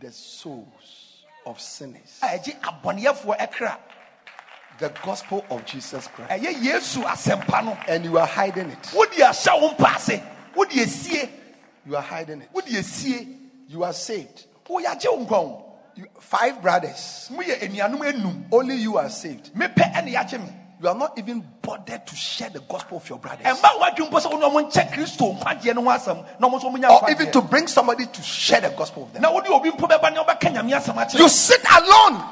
the souls of sinners. a ɛgye abɔneyɛfoɔ ɛkra The gospel of Jesus Christ. ɛyɛ yesu asɛmpa no And you are hiding it. wode ahyɛ wo mpaase wode esie You are hiding it. You are saved. woyɛagye wo nkwa wo You, five brothers. moyɛ anuanom enum Only you are saved. Mepɛ ɛne yɛagye me You are not even bothered to share the gospel of your brothers. ɛma wadwe mpo sɛ wo ne ɔmo nkyɛ kristo nkwagyeɛ no ho asɛm na ɔmo nso ɔmonya Or even to bring somebody to share the gospel of them. na wode obi mpo bɛba ne wobɛka nyame asɛm You sit alone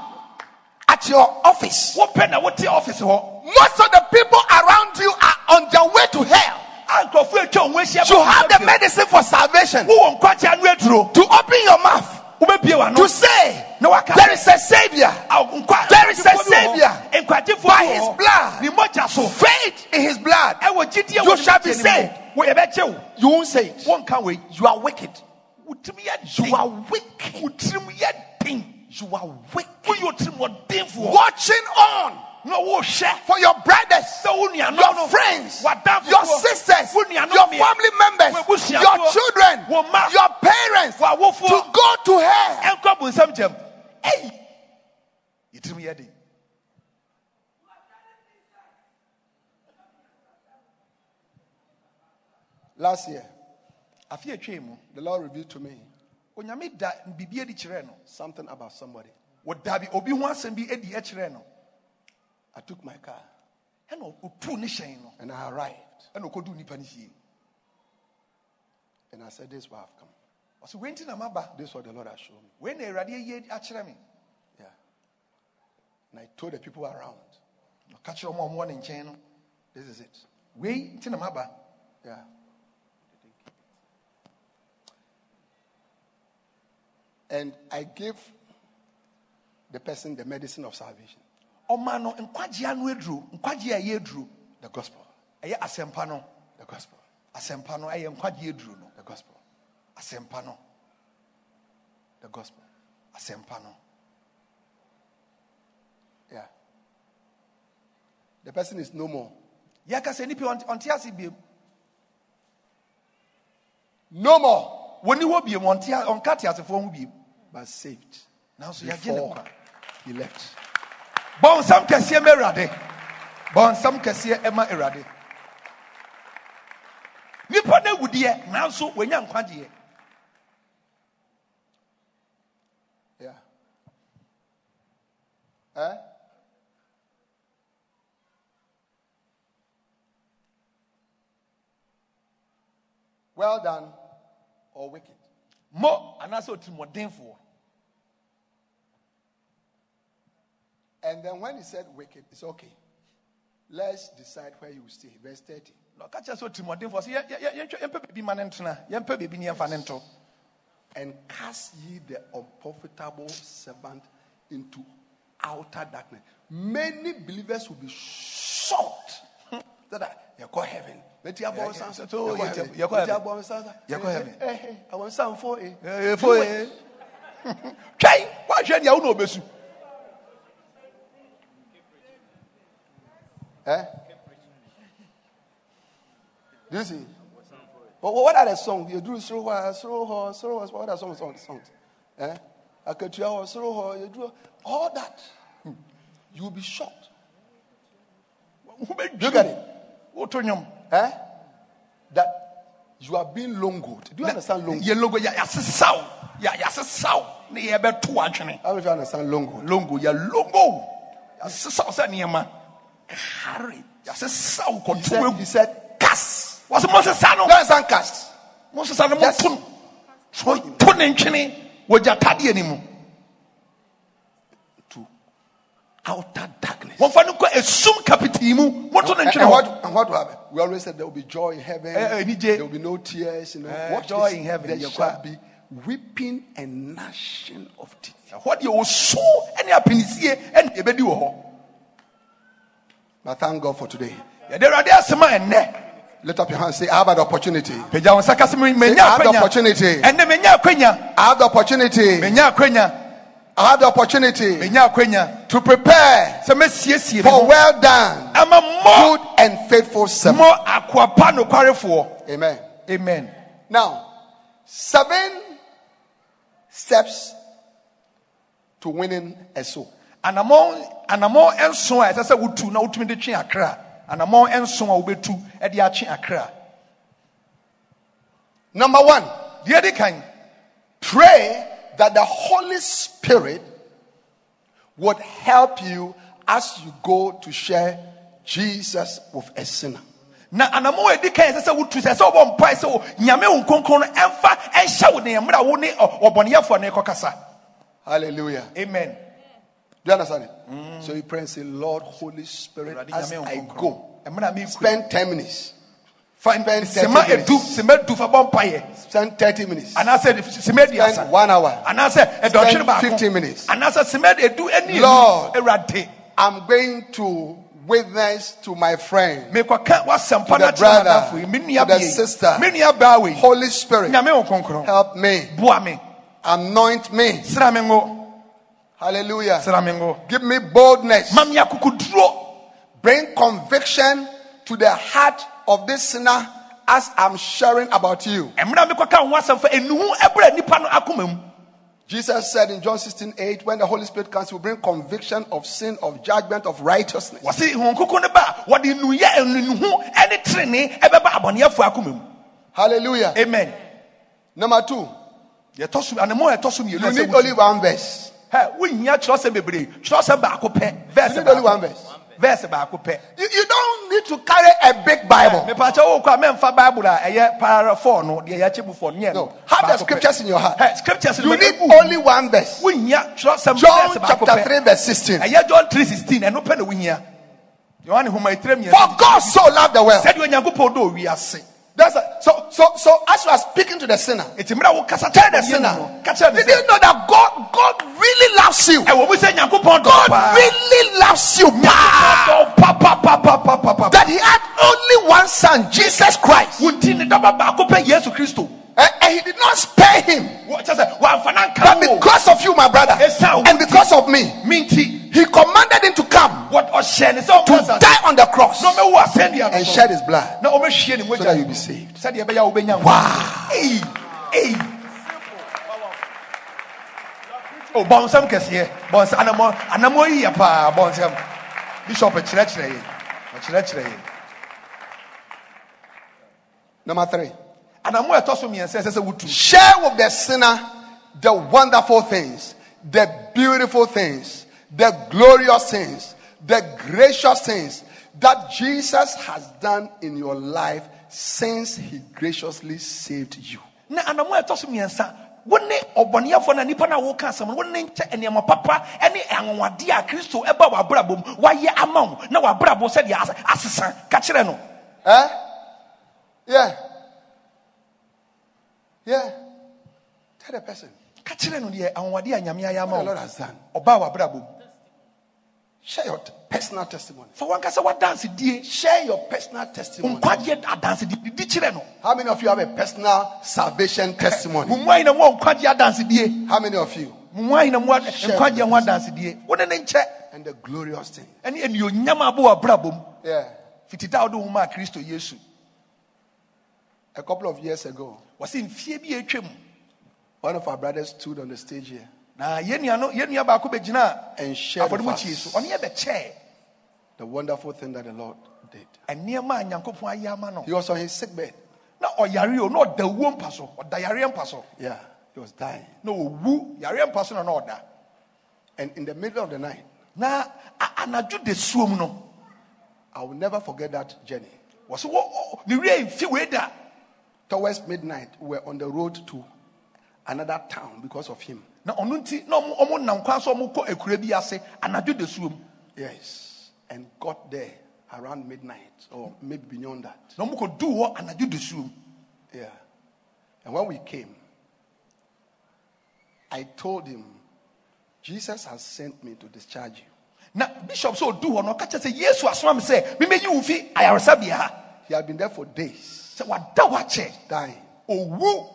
at your office. wopɛ na wote office Most of the people around you are on their way to hell. a nkurɔfoɔ atwa wo ho ahyia You have the medicine for salvation. wowɔ nkwagyeɛ no aduro To open your mouth. To say, there is a savior. There is a savior. By his blood. ne mogya so Faith in his blood. You shall be mogya no mu. saved. wo yɛbɛgye wo You won't say it. wonka wei You are wicked. You are wicked. wotirim yɛ den You are wicked. Watching on for your brothers, sɛ your friends, your sisters, your family members, your children, your parents to go to hell. ɛnkɔ bonsam gyam ei yɛtirim Last year, afe atwei mu the Lord revealed to me onyame da biribi adi kyerɛɛ something about somebody. wɔda bi obi ho asɛm bi adi kyerɛɛ no I took my car. And I arrived. And I said, This is where I've come. I said, This is what the Lord has shown me. When Yeah. And I told the people around. Catch your mom one in chain. This is it. Wait till the Yeah. And I gave the person the medicine of salvation ɔma no nkwagyeɛ no aduro nkwagyeɛ a ɛyɛ aduro the gospel, ɛyɛ asɛmpa no. The gospel, asɛmpa no ɛyɛ nkwagyeɛ aduro no. The gospel, asɛmpa no. The gospel. asɛmpa no. Yeah. The person is no more. yɛka sɛ nipa ɔnte ɔnte ase biem. No more, wɔni hɔ biem ɔnka te asefoɔ ho biem. But saved. nanso yɛgye ne he left. Bɔ nsɛm kɛseɛ ma bɔ nsɛm kɛseɛ ɛma awurade nipa no awudeɛ nanso wanya nkwagyeɛ Yeah. Eh? Well done or wicked. mmɔ anaasɛ ɔtirimɔdenfoɔ And then when he said wicked, it's okay. Let's decide where you will stay. Verse 30. na ɔka kyerɛ sɛ ɔtirimɔdenfoɔ sɛ yɛ- yɛ- yɛ- yɛntwɛ- yɛmpɛ baabi ma no ntena yɛmpɛ baabi ne yɛmfa ne nto And cast ye the unprofitable servant into outer darkness. Many believers will be shocked that I, you go heaven. Let your Yeah, answer. So, You go you heaven. tell- you go heaven. answer. You go Eh, heaven. eh, eh, I want some for it. Eh, for it. twɛn woahwɛ deɛ wo na Eh? Do you see? But what are the songs? You do slow, slow, slow, what are some songs? songs? Eh? Akatua, slow, you do all that. You will be shocked. wobɛdwiri You get it? Eh? That you are being longoed. Do you understand longoed? yɛ logo yɛ- yɛasesaw yɛ- yɛasesaw ne yɛbɛto adwene How of you understand longo yɛ logo yɛasesaw sɛ nneɛma kare yɛasesaw He said, he said, kas wɔsɛ mosesa no you understand cast? mosesa no Yes. moto ne ntwene wɔgya tadeɛ no mu To outer darkness. wɔmfa no kɔ esum kapitii mu moto ne And, ntwene and what, and what will happen? We always said there will be joy in heaven. Eh, eh, there will be no tears. You know, Eh, what joy in heaven, There shall be weeping and gnashing of teeth. ɛhɔ deɛ osu ne apinisie ɛne yɛbɛdi wɔ hɔ But thank God for today. yɛde awurade asɛm a ɛnnɛ Lift up your hands. Say, I have an opportunity. pagya wo nsa ka Say, I have the opportunity. ɛnnɛ menya akwanya I have the opportunity. I have the opportunity to prepare sɛ mɛsiesie me for well done, good and faithful servant. mmɔ akoapa nokwarefoɔ Amen. amen Now, seven steps to winning a soul. Anammɔn anammɔn nson a ɛsɛ sɛ wotu na wotumi de twe akra anammɔn nson a wobɛtu de atwe akra Number one, deɛ di kan pray that the Holy Spirit would help you as you go to share Jesus with a sinner. na anammɔn a ɛdi kan a ɛsɛ sɛ wotu sɛ ɛsɛ wɔbɔ mpae sɛ wo- nyame wo nkonkron no ɛmfa ɛnhyɛ wo ne mmerɛ a wo ne ɔbɔneyɛfoɔ no ɛkɔkasa Hallelujah. amen Do you understand it? So you pray and say, Lord, Holy Spirit, as I go, Mmerɛ a merekɔ yi, spend 10 minutes, spend sema 30 edu minutes. sema edu fa bɔ mpaeɛ spend 30 minutes, anaasɛ sema aduasa spend one hour. anaasɛ ɛdɔtwere Spend baako 15 minutes. sema edu ɛni Lord. I'm going to witness to my friend, To the brother, to the sister. me nua baa wei Holy Spirit, help me. Anoint me. Sra me ngo Hallelujah. Give me boldness. ma me akokoduro Bring conviction to the heart of this sinner as I'm sharing about you. mmerɛ a mekɔka wo ho asɛmfa ɛnuhu ɛberɛ nipa no akoma mu Jesus said in John 16 8, when the Holy Spirit comes, he will bring conviction of sin, of judgment, of righteousness. wɔse honkoko no ba a wɔde nuyɛ ɛnuhu ɛne tenene ɛbɛba abɔneyɛfoɔ akoma mu Hallelujah. amen Number two, yɛtɔ so anammɔ a ɛtɔ so mmienu you need only one verse. Hɛ, wohia kyerɛwsɛm bebree kyerɛwsɛm baako pɛ verse only one verse. verse baako pɛ You, you don't need to carry a big Bible. mepakyɛ wo kɔ a memfa bible a ɛyɛ para 4 no deɛ yɛakyɛ bu 4 no No. Have the scriptures in your heart. Hɛ, scriptures You need only one verse. wohia kyerɛwsɛm John baako chapter 3, verse 16. ɛyɛ john 316 ɛno pɛ na wohia yohane homa ɛtirɛ For God so loved the world. sɛdeɛ onyankopɔn dɔ owiase That's a, so So, so as you are speaking to the sinner, eti mmerɛ a wokasa tell the sinner, no. Ka kyerɛ no did you know that God, God really loves you? ɛwɔ mu sɛ nyankopɔn dɔ God really loves you. That He had only one Son, Jesus Christ, wo nti ne dɔba baako pɛ yesu kristo and, and He did not spare Him. Wɔ- kyerɛ sɛ wɔamfa no But because of you, my brother, and because of me, He commanded Him to come wɔ- ɔhyɛ ne sɛ to die on the cross na ɔmɛwu asɛnnua no and shed His blood. na ɔmɛhwie ne So that you'll be saved. sɛdeɛ ɛbɛyɛ a wobɛnya nkwa. Wow. Ei, ei. Oh, bɔnsɛm kɛseɛ bɔnsɛm anamɔ anamɔ yi yɛ paa bɔnsɛm bishop kyerɛkyerɛ yɛ ɔkyerɛkyerɛ yɛ Number three. Anamɔ ɛtɔ so mmiɛnsa ɛsɛ sɛ wotu Share with the sinner the wonderful things, the beautiful things, the glorious things, the gracious things that Jesus has done in your life since he graciously saved you. na anamɔ ɛtɔ so mmiɛnsa wo ne ɔbɔneɛfoɔ na nipa no a woka asɛm no wo ne nkyɛ nneɛma papa ne anwanwadeɛ a kristo ɛba w'abrabɔ mu wayɛ ama wo na w'abrabɔ sɛdeɛ as- asesa ka kyerɛ no Eh? Yeah. Yeah. Tell the person ka kyerɛ no deɛ anwanwadeɛ a nyame ayɛ ama what the wo Lord has done. ɔbaa w'abrabɔ Share your personal testimony. fa wankasa wadansedie Share your personal testimony. nkwagyeɛ adansedie di kyerɛ no How many of you have a personal salvation eh, testimony? mo mu ayi na mo wɔ nkwagyeɛ adansedie How many of you? mo mu ayi na mo nkwagyeɛ ho adansedie wo ne ne nkyɛ And the glorious thing. ɛne anuonyam abɔ w'abrabɔ mu Yeah. fiti da a wode wo maa kristo yesu A couple of years ago, wɔse mfie bi a ɛtwam one of our brothers stood on the stage here. Na yɛnua no yɛnua baako bɛgyina and shared with afɔremukyie so. Us ɔne yɛ the wonderful thing that the Lord did. nneɛma a nyankopɔn ayɛ ama no. He was on his sick bed. na ɔyare o na ɔda wuo mpa so. Ɔda yareɛ mpa so. Yeah, he was dying. na ɔwu yareɛ mpa so na na ɔda. And in the middle of the night, na a- anadwo da suom no. I will never forget that journey. wɔso wɔ ɔ- ne werɛ mfi wei da Towards midnight, we were on the road to another town because of him. na ɔno nti na ɔmo ɔmo nam kwan so ɔmo kɔ akura bi ase anadwo da suom Yes. And got there around midnight or maybe beyond that. na ɔmo kɔ duu hɔ anadwo da suom Yeah. And when we came, I told him, Jesus has sent me to discharge you. na bishop sɛ ɔduu hɔ no ɔka kyerɛ sɛ yesu asoma me sɛ memɛyi wo fi ayaresabea ha He had been there for days, sɛ wada wakyɛ dying. ɔwu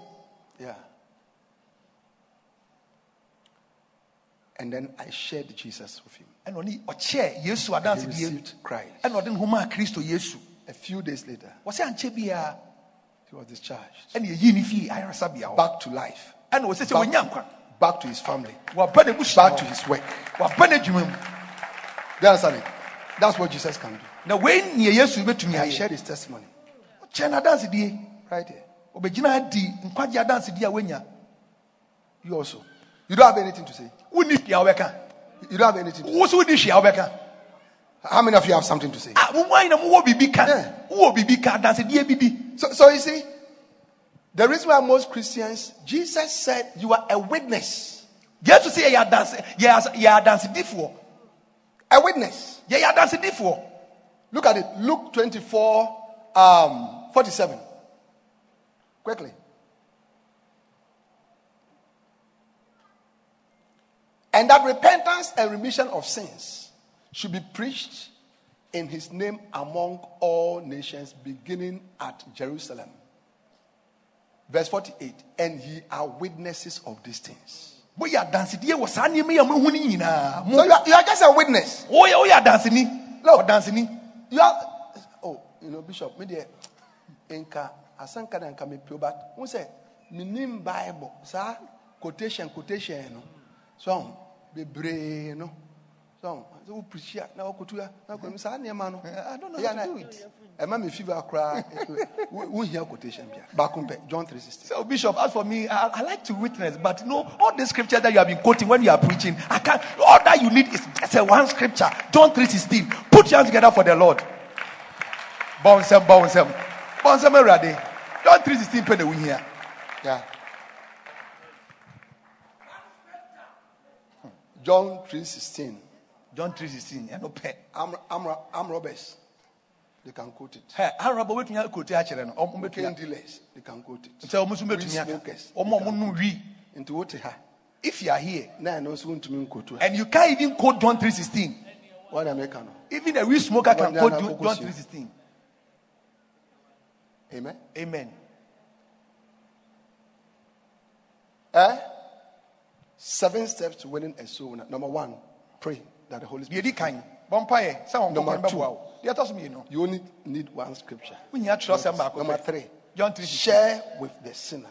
Yeah. And then I shared Jesus with him. ɛna ɔne ɔkyɛɛ yesu He adansedie received Christ. ɛna ɔde ne ho maa kristo yesu A few days later, wɔsɛ ankyɛ biara he was discharged ɛna yɛyii ne fii ayaresabea hɔ back to life, ɛna wɔsɛ sɛ wɔnya nkwa back to his family, ne busua back to his work. mu Do you understand it? That's what Jesus can do. na wei neɛ yesu bɛtumi I ayɛ shared his testimony ɔkyɛɛ n'adansedie right here. ɔbɛgyina adi nkwagye adansedie a wanya You also. You don't have anything to say. wonni hwea wobɛka You don't have anything to say. wo so wonni wobɛka How many of you have something to say? a mu ayi na mowɔ biribi ka Yeah. wowɔ biribi ka adansedie bi di So, so you see, the reason why most Christians, Jesus said, you are a witness. yesu sɛ yɛyɛ adanse yɛyɛ as- yɛyɛ adansedifoɔ A witness. yɛyɛ adansedifoɔ Look at it. Luke 24, um, 47. Quickly. And that repentance and remission of sins should be preached in his name among all nations, beginning at Jerusalem. Verse 48. And ye are witnesses of these things. moyɛ adansedie wɔ saa nneɛma yi a mohu no nyinaa So you are, you are just a witness. woyɛ woyɛ adanseni Look. ɔdanseni You are, oh, you know, Bishop, me there, inka, asanka na nka me pio, but who say, me nim Bible, sa quotation, quotation, no, so, be brave, no, so, so we preach here, now go to ya, now go, sa ni man, eh, I don't know how to do it. A man me fever cry, eh, eh, we hear quotation, back on John 3:16. So, Bishop, as for me, I, I like to witness, but you know, all the scriptures that you have been quoting when you are preaching, I can't. All that you need is just a one scripture, John three sixteen. Put your hands together for the Lord. Bouncem, bouncem, bouncem, ready. John three sixteen. We here. Yeah. John 3:16. John three sixteen. You know, pay. I'm, I'm, I'm Roberts. they can quote it. Hɛ, araba wobɛtumi akote akyerɛ no oh, ɔmo Cocaine bɛtumi dealers, they can quote it. sɛ ɔmo nso Weed bɛtumi aka smokers. ɔmo a ɔmo nom wi Into what ha? if you are here Now I know soon to me quote. and you can't even quote John 3:16 What American? even a weed smoker can quote John John 3:16 Amen. amen Eh? Seven steps to winning a soul. winner. Number one, pray that the Holy Spirit. di kan sɛ wɔn Number two. bɛboa wo deɛ ɛtɔ so You only need one scripture. wonya twerɛsɛm baako Number three, John 3:16 share with the sinner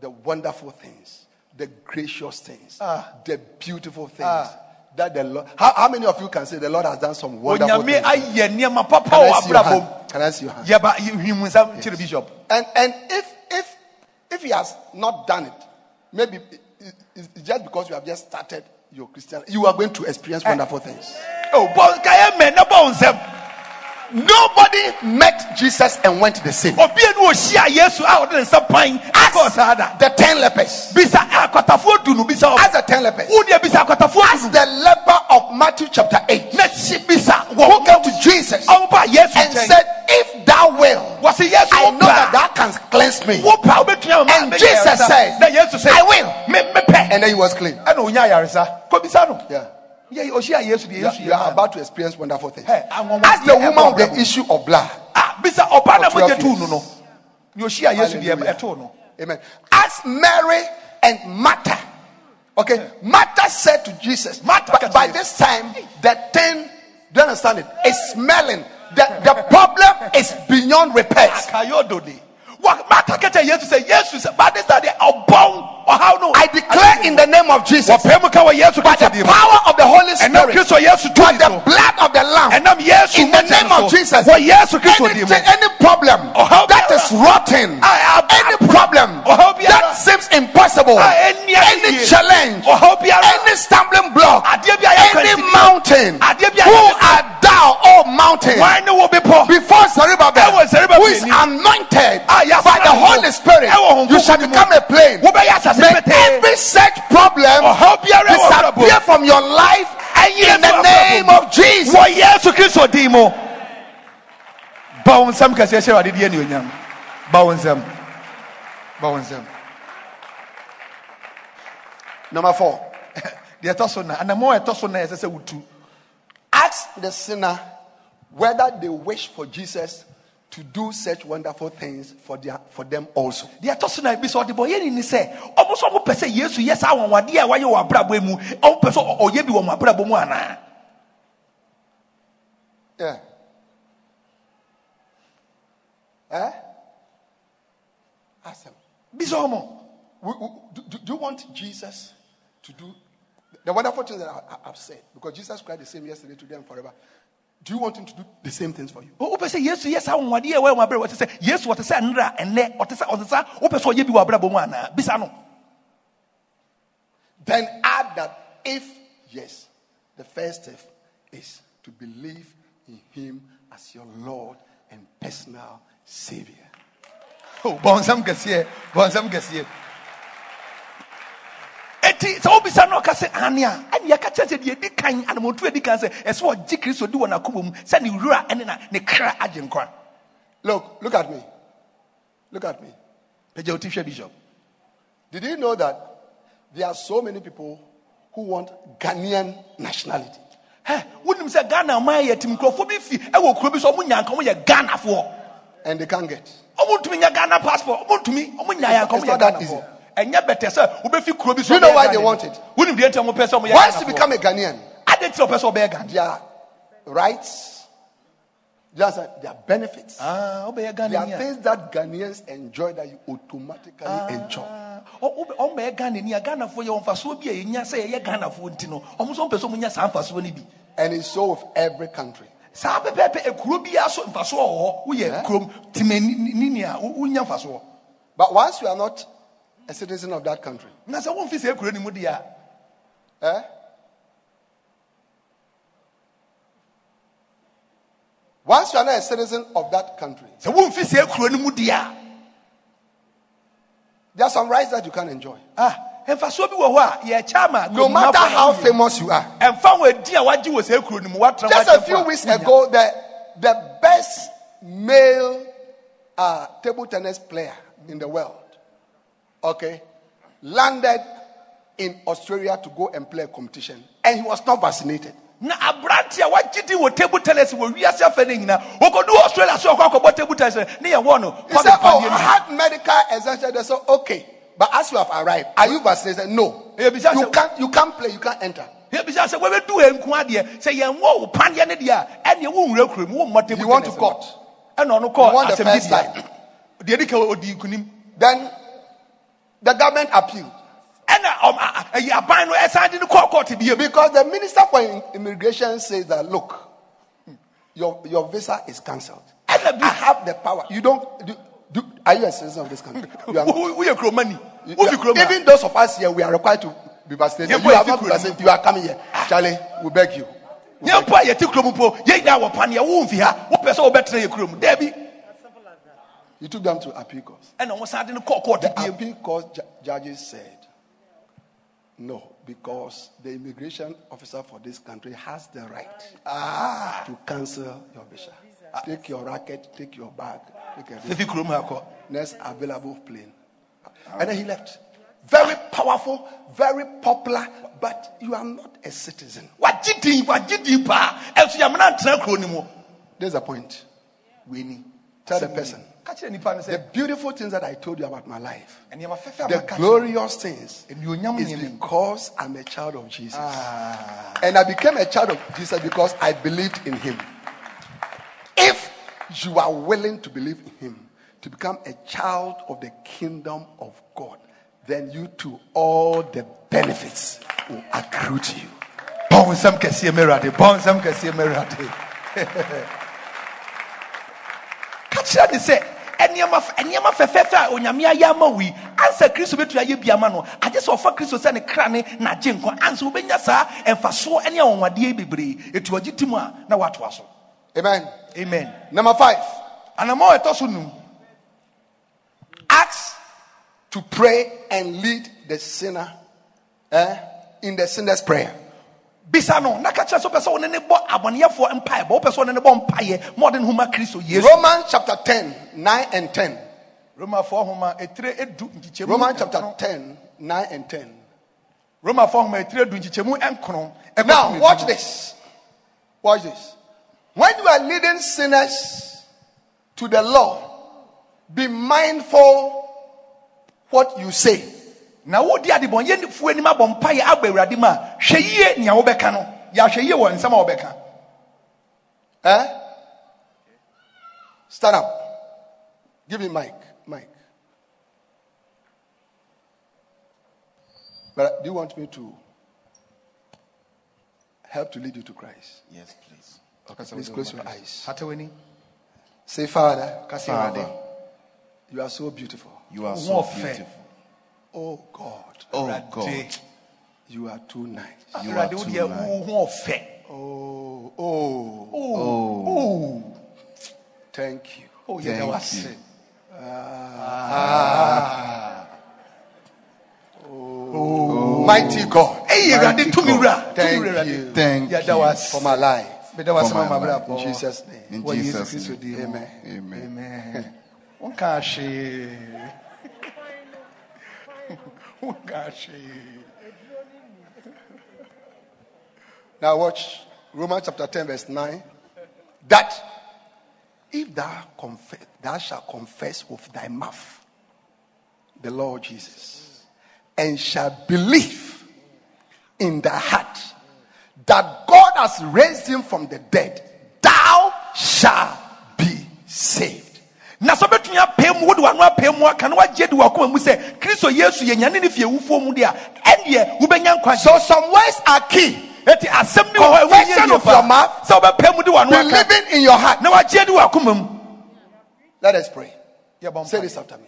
the wonderful things, the gracious things, Ah. the beautiful things. Ah. That the Lord, how, how many of you can say the Lord has done some wonderful things? ayɛ nneɛma papa Can I see your hand? Can I see your hand? yɛba hwimu nsɛm kyerɛ bishop And and if if if he has not done it, maybe it- it- it's just because you have just started your Christian, you are going to experience eh. wonderful things. Oh, o Nobody met Jesus and went to the same. obia ne ɔhyia yesu a ɔde ne nsa pan akɔɔ saa The ten lepers. bisa akwatafoɔ du no bisa As the ten lepers. wodeɛ bisa akwatafoɔ As the leper of Matthew chapter 8 na hye bisa who came to Jesus and said, If thou will, I know that thou canst cleanse me. a wopɛ a wobɛtumi ama And Jesus ayaresa. says, na yesu I will. And then he was clean. ɛna onya ayaresa kɔbisa no Yeah. Yɛ- ɔhyia yesu deɛ You are, yesu you are yɛ about to experience wonderful things. Hey, anwanwadeɛ As the woman with the issue of blood. Ah, bisa ɔbaa na For mogya 12 no years. no ne ɔhyia yesu deɛ Hallelujah. ɛtoo no Amen. As Mary and Martha. Okay, Martha said to Jesus, Martha but by this time, the thing, do you understand it? It's smelling. The, the problem is beyond repairs. Akayodo de wa yesu sɛ yesu sɛ ba de sa de ɔbɔn no I declare in the name of Jesus, wɔpɛ mu ka yesu by the kristo di mu power of the Holy Spirit, by the blood of the Lamb, in the name of Jesus, kristo any, problem that biara- rotten, any problem that seems impossible, any challenge, any stumbling block, adeɛ bi a any mountain, Adeɛ bi a who are thou, O mountain, wan ne wo bepɔ before Zerubbabel who is anointed Ah, by the Holy Spirit, you shall become a asase May every such problem wɔ disappear from your life in the name of Jesus. wɔ yesu kristo di mu ba kɛseɛ hyɛ wade deɛ ne onyam. Ba wo nsɛm ba wo nsɛm Number four, deɛ ɛtɔ so na anammɔ a ɛtɔ so na ɛsɛ sɛ wotu ask the sinner whether they wish for Jesus to do such wonderful things for, their, for them also. deɛ ɛtɔ so na bi sɛ ɔde bɔ yɛni ni sɛ ɔmo so ɔmo pɛ sɛ yesu yɛ saa anwanwadeɛ a wayɛ wɔ abrabɔ mu ɔmo pɛ sɛ ɔ- ɔyɛ bi wɔ mo abrabɔ mu anaa Yeah. Eh? Ask them. bi sɛ ɔmo W- w- Do, do- do you want Jesus to do the wonderful things that I, I- I've said? Because Jesus Christ the same yesterday, today, and forever. Do you want him to do the same things for you? wopɛ sɛ yesu yɛ saa anwanwadeɛ a wayɛ wɔ abrabɔ wɔte sɛ yesu wɔte sɛ nnra ɛnɛ ɔte sɛ ɔte sɛ wopɛ sɛ ɔyɛ bi wɔ abrabɔ mu anaa bisa no. Then add that if yes, the first step is to believe in him as your Lord and personal Savior. Oh, bɔnsɛm kɛseɛ bɔnsɛm kɛseɛ eti sɛ wobisa no ɔka sɛ ane a ɛne yɛka kyerɛ sɛ deɛ ɛdi kan anamotu adi kan sɛ ɛsɛ ɔgye kristo di wɔ n'akoma mu sɛ ne wura ɛne na ne kra agye nkwa Look, look at me. Look at me. pagya wo hwɛ bishop Did you know that there are so many people who want Ghanaian nationality? wonim sɛ ghana ma yɛ tim nkurɔfoɔ bi fi ɛwɔ kuro bi so ɔmo nya nka ɔmo yɛ ghanafoɔ And they can't get. ɔmo ntumi nya ghana passport ɔmo ntumi ɔmo nya yɛ nka ɔmo yɛ ghanafoɔ ɛnyɛ bɛtɛ sɛ wobɛfi kuro bi so You know why they want it? wonim deɛ nti ɔmo pɛ sɛ ɔmo yɛ Once you become a Ghanaian, ade ti ɔpɛ sɛ ɔbɛyɛ ghana their rights, just their benefits, ah there are things that Ghanaians enjoy that you automatically enjoy. ɔmbɛyɛ ghana ni a ghanafoɔ yɛ ɔmfasoɔ bi a yɛnya sɛ yɛyɛ ghanafoɔ nti no. Ɔmo nso mpɛ sɛ ɔmonya saa mfasoɔ no bi. And it's so with every country. saa pɛpɛɛpɛ ekuro biara so mfasoɔ wɔ hɔ woyɛ kurom timanini a wo- wonya mfasoɔ But once you are not a citizen of that country, na sɛ womfi sɛ ekuro no mu a eh? Once you are not a citizen of that country, sɛ womfi sɛ ekuro no mu a there are some rights that you can't enjoy. ah mfasoɔ bi wɔ hɔ a yɛkyɛ ama No matter how famous you are. ɛmfa wɔn adi a wagye wɔ sɛ ekuro no mu watena Just a few weeks ago, the the best male uh, table tennis player in the world, okay, landed in Australia to go and play a competition, and he was not vaccinated. na aberante a wagye din wɔ table tennis wɔ wiase afɛ no nyinaa wɔkɔdu australia so ɔkɔ akɔbɔ table tennis ne yɛwɔ no He said, "Oh, I had medical exemption." They said, "Okay, but as you have arrived, are you vaccinated?" No. You can't. You can't play. You can't enter. yɛbisa sɛ wɔbɛdu ɛ nko adeɛ sɛ yɛnwɔ wo paneɛ no deɛ a ɛneɛ wonwura kurom wommɔ table You want to tennis no. court. ɛna ɔno You want the asɛm didiɛ time. deɛ di ka ɔdi nkonim Then the government appealed ɛna ɔm- a- a- ɛyi aban no ɛsan de no kɔɔ kɔɔte bio because the minister for immigration says that look, hmm, your your visa is cancelled. ɛna I have the power. You don't. Do, do, are you a citizen of this country? You are. Wo- woyɛ kuromani You- wofi kurom a- Even those of us here, we are required to be vaccinated. You have not vaccinated. You are coming here, Charlie. We beg you. yɛn mpo a yɛte kurom mpo yɛn nyinaa wɔ paneɛ womfi ha wopɛ sɛ wobɛtena yɛ kurom daabi You took them to appeal court. ɛna wɔn san de no The appeal court ju- judges said, no, because the immigration officer for this country has the right to cancel your visa. Take your racket, take your bag, take everything. ɛfi kurom ha kɔ Next available plane. And then he left. Very powerful, very popular, but you are not a citizen. wagye din wagye din paa ɛnso yɛmena ntena kuro no mu There's a point. wɛni Tell the person. Ka kyerɛ nipa no The beautiful things that I told you about my life, nneɛma fɛfɛ a the glorious things, is because I'm a child of Jesus. And I became a child of Jesus because I believed in him. If you are willing to believe in him, to become a child of the kingdom of God, then you too, all the benefits will accrue to you. bɔn nsɛm kɛseɛ mɛwurade bɔn nsɛm kɛseɛ mɛwurade ka kyerɛ ne sɛ ɛnneɛma f- ɛnneɛma fɛfɛɛfɛ a onyame ayɛ ama wo yi ansa kristo bɛtumi ayɛ bi ama no. Agye sɛ ɔfa kristo sɛ ne kra ne n'agye nkwa. Ansa wobɛnya saa ɛmfasoɔ ne anwanwadeɛ bebree. Ɛtu agye ti mu a na woatoa so Amen. amen. Number five, anama a ɛtɔ so num. Ask to pray and lead the sinner eh, in the sinner's prayer. Bisa no na ka kyerɛ sɛ wopɛ sɛ wo ne ne bɔ abɔneyɛfoɔ mpaeɛbɔ wopɛ sɛ ne ne bɔ mpaeɛ ma ɔde ne ho ma kristo oh, yesu Romans chapter 10, 9 and 10. romafoɔ homa ɛtire edu nkyikyɛmu Romans chapter nkron. 10, 9 and 10. romafoɔ homa ɛtire edu nkyikyɛmu ɛkɔ Now, watch this. Watch this. When you are leading sinners to the law, be mindful what you say. Na wodi adebɔnyɛfoɔ anim abɔ mpaeɛ aba awurade mu a hwɛ yie nea wobɛka no yɛahwɛ yie wɔ nsɛm a wobɛka Eh? Stand up. Give me mic. Mic. But do you want me to help to lead you to Christ? yes please Okay, please close your eyes. Say, Father, Father, you are so beautiful. You are so beautiful. Oh God, Oh Awurade, God, you are too nice. you are Awurade, wo too deɛ nice. wo ho ɔfɛ Oh, oh, Oh, thank you. Oh, yeah, Thank was you. Ah. Ah. Oh. Oh. Mighty God. ɛyɛ awurade Mighty tumi God. wura tumi Thank wura Awurade. you thank yɛda you for my life. bɛda wase for ma my ma life. In brabɔ Jesus' name. in wɔ yesu Jesus' kristo name. din mu Amen. Amen. amen Now watch Romans chapter 10, verse 9. That if thou confess, thou shalt confess with thy mouth the Lord Jesus, and shalt believe in thy heart that God has raised him from the dead, thou shalt be saved. Na sɛ wobɛtumi apɛ mu wode wano apɛ mu aka na woagye de wakoma mu sɛ kristo yesu yɛnyane ne fie wufoɔ mu de a ɛneɛ wobɛnya nkwa So some words are key. ɛti asɛm ne wɔ hɔ ɛwɔ Confession yie of your mouth. sɛ wobɛpɛ mu de wano aka Believing in your heart. na wagye de wakoma mu Let us pray. Say this after me.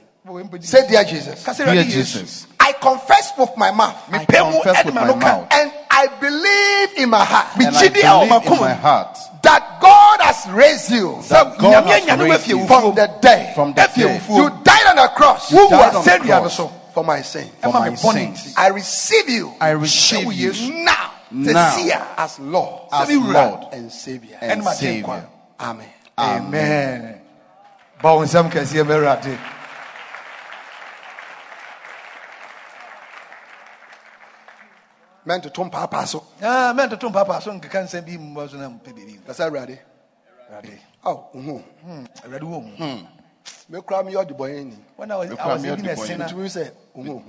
Say, Dear Jesus, Dear Jesus, I confess with my mouth I confess with my mouth and I believe in my heart and I Gyidi a ɔma believe in my heart that God has raised you. That God has raised you from the dead. from the dead. You died on the cross. Wo died wɔ on the asɛnnua no cross. so for my sin. for my sins. I receive you. I receive you now, now. as Lord. As Lord and Savior. and Savior. Amen. amen. Ba wo nsɛm kɛseɛ ma awurade Men to tom papa so. Ah, mɛntoto mpapa so nkeka nsɛm bi mmɔ so na mpɛ biribi That's all ready. Oh, mhm. hmm, awurade wɔ mu Me cry me the boy any. when i was, Look I was me, even the a sinner To me say, mhm.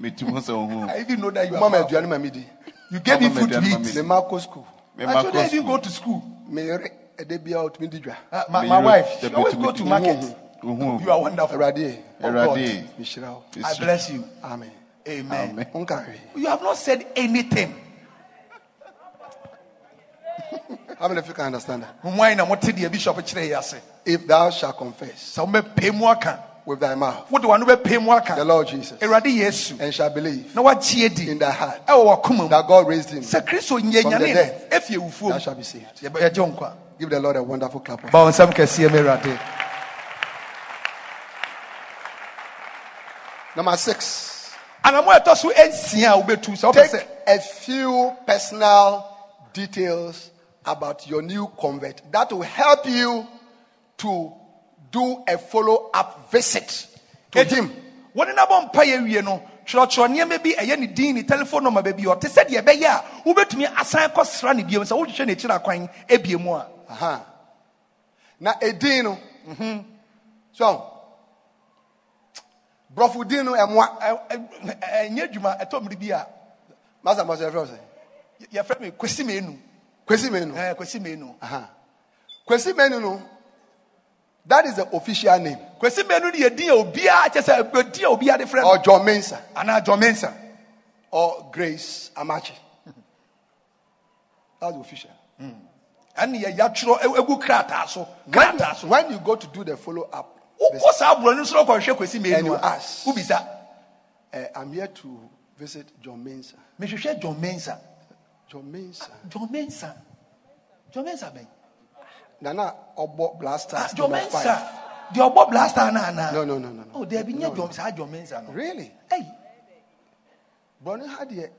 metum ho sɛ ohu i even know that you are Mama powerful. aduane ma medi. you gave me food to aduane ma eat me. Me ma kɔ school. my children didn't go to school Me yere ɛde bia otumi di dwa. Ah, my, Me my you wife she always go to to me. market ohu you are wonderful Awurade, Oh, awurade me. I bless you Amen. amen, Amen. You have not said anything How many of you can understand that? why na mote deɛ bishop kyerɛ yɛ ase If thou shalt confess sɛ wobɛpɛ mu aka with thy mouth wode wano bɛpɛ mu the Lord Jesus and shall believe na woagyee di. in thy heart ɛwɔ wakoma mu that God raised him, sɛ kristo nyɛ From the dead. thou shalt be saved. Yɛbɛ- yɛgye wo Give the Lord a wonderful clap of ba wo nsɛm kɛseɛ ma awurade Number six. anammɔ a ɛtɔ so ansia a wobɛtu Take a few personal details about your new convert that will help you to do a follow up visit to him. wɔne nabɔ mpa yɛ wie no kyerɛkyerɛ nneɛma bi ɛyɛ ne din ne telephone number baabi ɔte sɛdeɛ ɛbɛyɛ a wobɛtumi asan kɔsra ne biom sɛ wohwehwɛ n'akyiri akwan abie mu a Uh-huh. Now, a dino. So, Brofo dino and what? Ɛ- ɛ- ɛ- ɛnyɛ adwuma ɛtɔ mmere bi a Master must have say. y- yɛfrɛ me kwasi meenu Kwesi menu. Ɛ, kwasi meenu Uh-huh. Kwesi menu no. That is the official name. kwasi meenu no yɛ din a obiara kyɛ sɛ ɛdin a obiara de frɛ Or no John Mensa. Or Grace Amachi. That's the official. ɛne yɛ yɛatwerɛ ɛ- egu krataa so When, krataa so when you go to do the follow up, wokɔ saa aborɔ no so na wokɔhwehwɛ kwasi And you ask. wobisa uh, I'm here to visit John Mensa. mehwehwɛ jɔmensa John Mensa. jɔmensa jɔmensa bɛn Nana Obo Blaster. Ah, jɔmensa five. deɛ ɔbɔ blaster no anaa No, no, no, no, no. oh No, nyɛ no. jɔm saa no Really? Hey, Brother had here.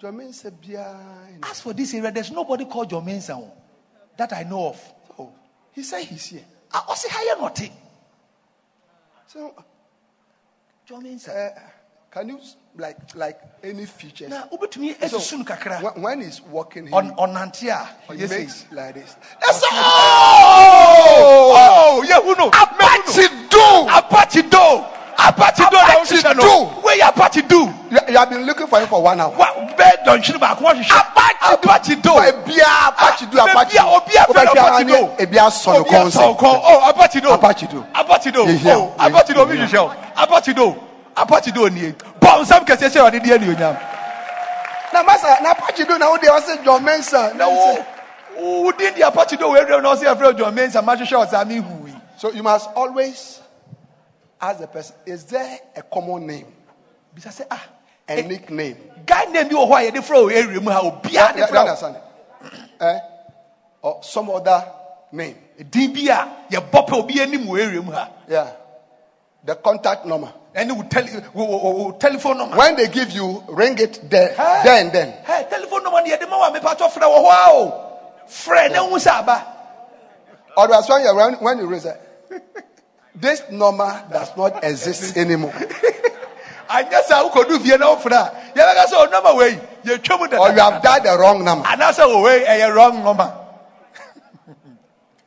John Mensa bia. as for this area there's nobody called jɔmensa o that i know of Oh, he said he's here. Ah, ɔse ha nɔte So, jɔmensa uh, can you like like any features? na wobɛtumi asusu no kakra when, he's walking, he, Ɔn- ɔnante he ɔyɛ makes like this. All. Oh, oh yehu no. Apache do. Apache do. Apache do. Apache do. Where Apache do? You, you have been looking for him for one hour. Wa bɛɛ dɔnhwere baako wɔhwehwɛ. Apache do. Ebia Apache do Apache. baabi a obi afɛ Apache do. Ah, Ebia oh, son Obi asɔ concept. nkɔn. Oh, Apache do. Apache do. Apache do. Oh, Apache do. Apache do. Apache do nie. Bɔn nsɛm kɛseɛ sɛ ɔde di anuonyam. Na masa na Apache do na wo de say John Mensa. Na wo wo din di Apache do wɔ ewiem na ɔsɛ yɛfrɛ John Mensa ma hwehwɛ ɔsɛ ami hu yi. So you must always ask the person, is there a common name, Bisa sɛ ah. a nickname? guy name bi wɔ hɔ a yɛde frɛ area mu ha obiara de frɛ o? Eh? Or some other name. din bi a yɛbɔ pɛ obi anim wɔ area mu ha Yeah. The contact number. Tele wo wo wo- wo telephone number. When they give you, ring it there, Hey. there and then. Hey, telephone number yɛde ma wa mepatɔ frɛ wɔ hɔ a o frɛ ne ho sɛ aba Otherwise, when you when, when you raise it, this number does not exist anymore. anyɛ sɛ wokɔdu fie na wofrɛ a yɛbɛka sɛ o number wei yɛtwa mu Or you have dialed the wrong number. anaasɛ o wei ɛyɛ wrong number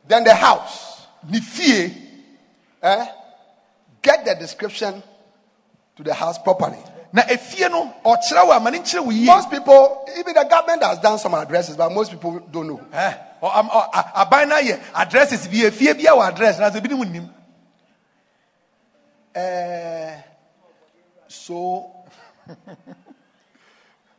Then the house. ne fie Eh? Get the description to the house properly. na efie no ɔkyerɛ wo ama ne nkyerɛ wo yie. Most people, even the government has done some addresses, but most people don't know. Ɛ, ɔ- am- ɔ- a- aban no ayɛ addresses bi a address na sɛ binom nnim. Eh, so,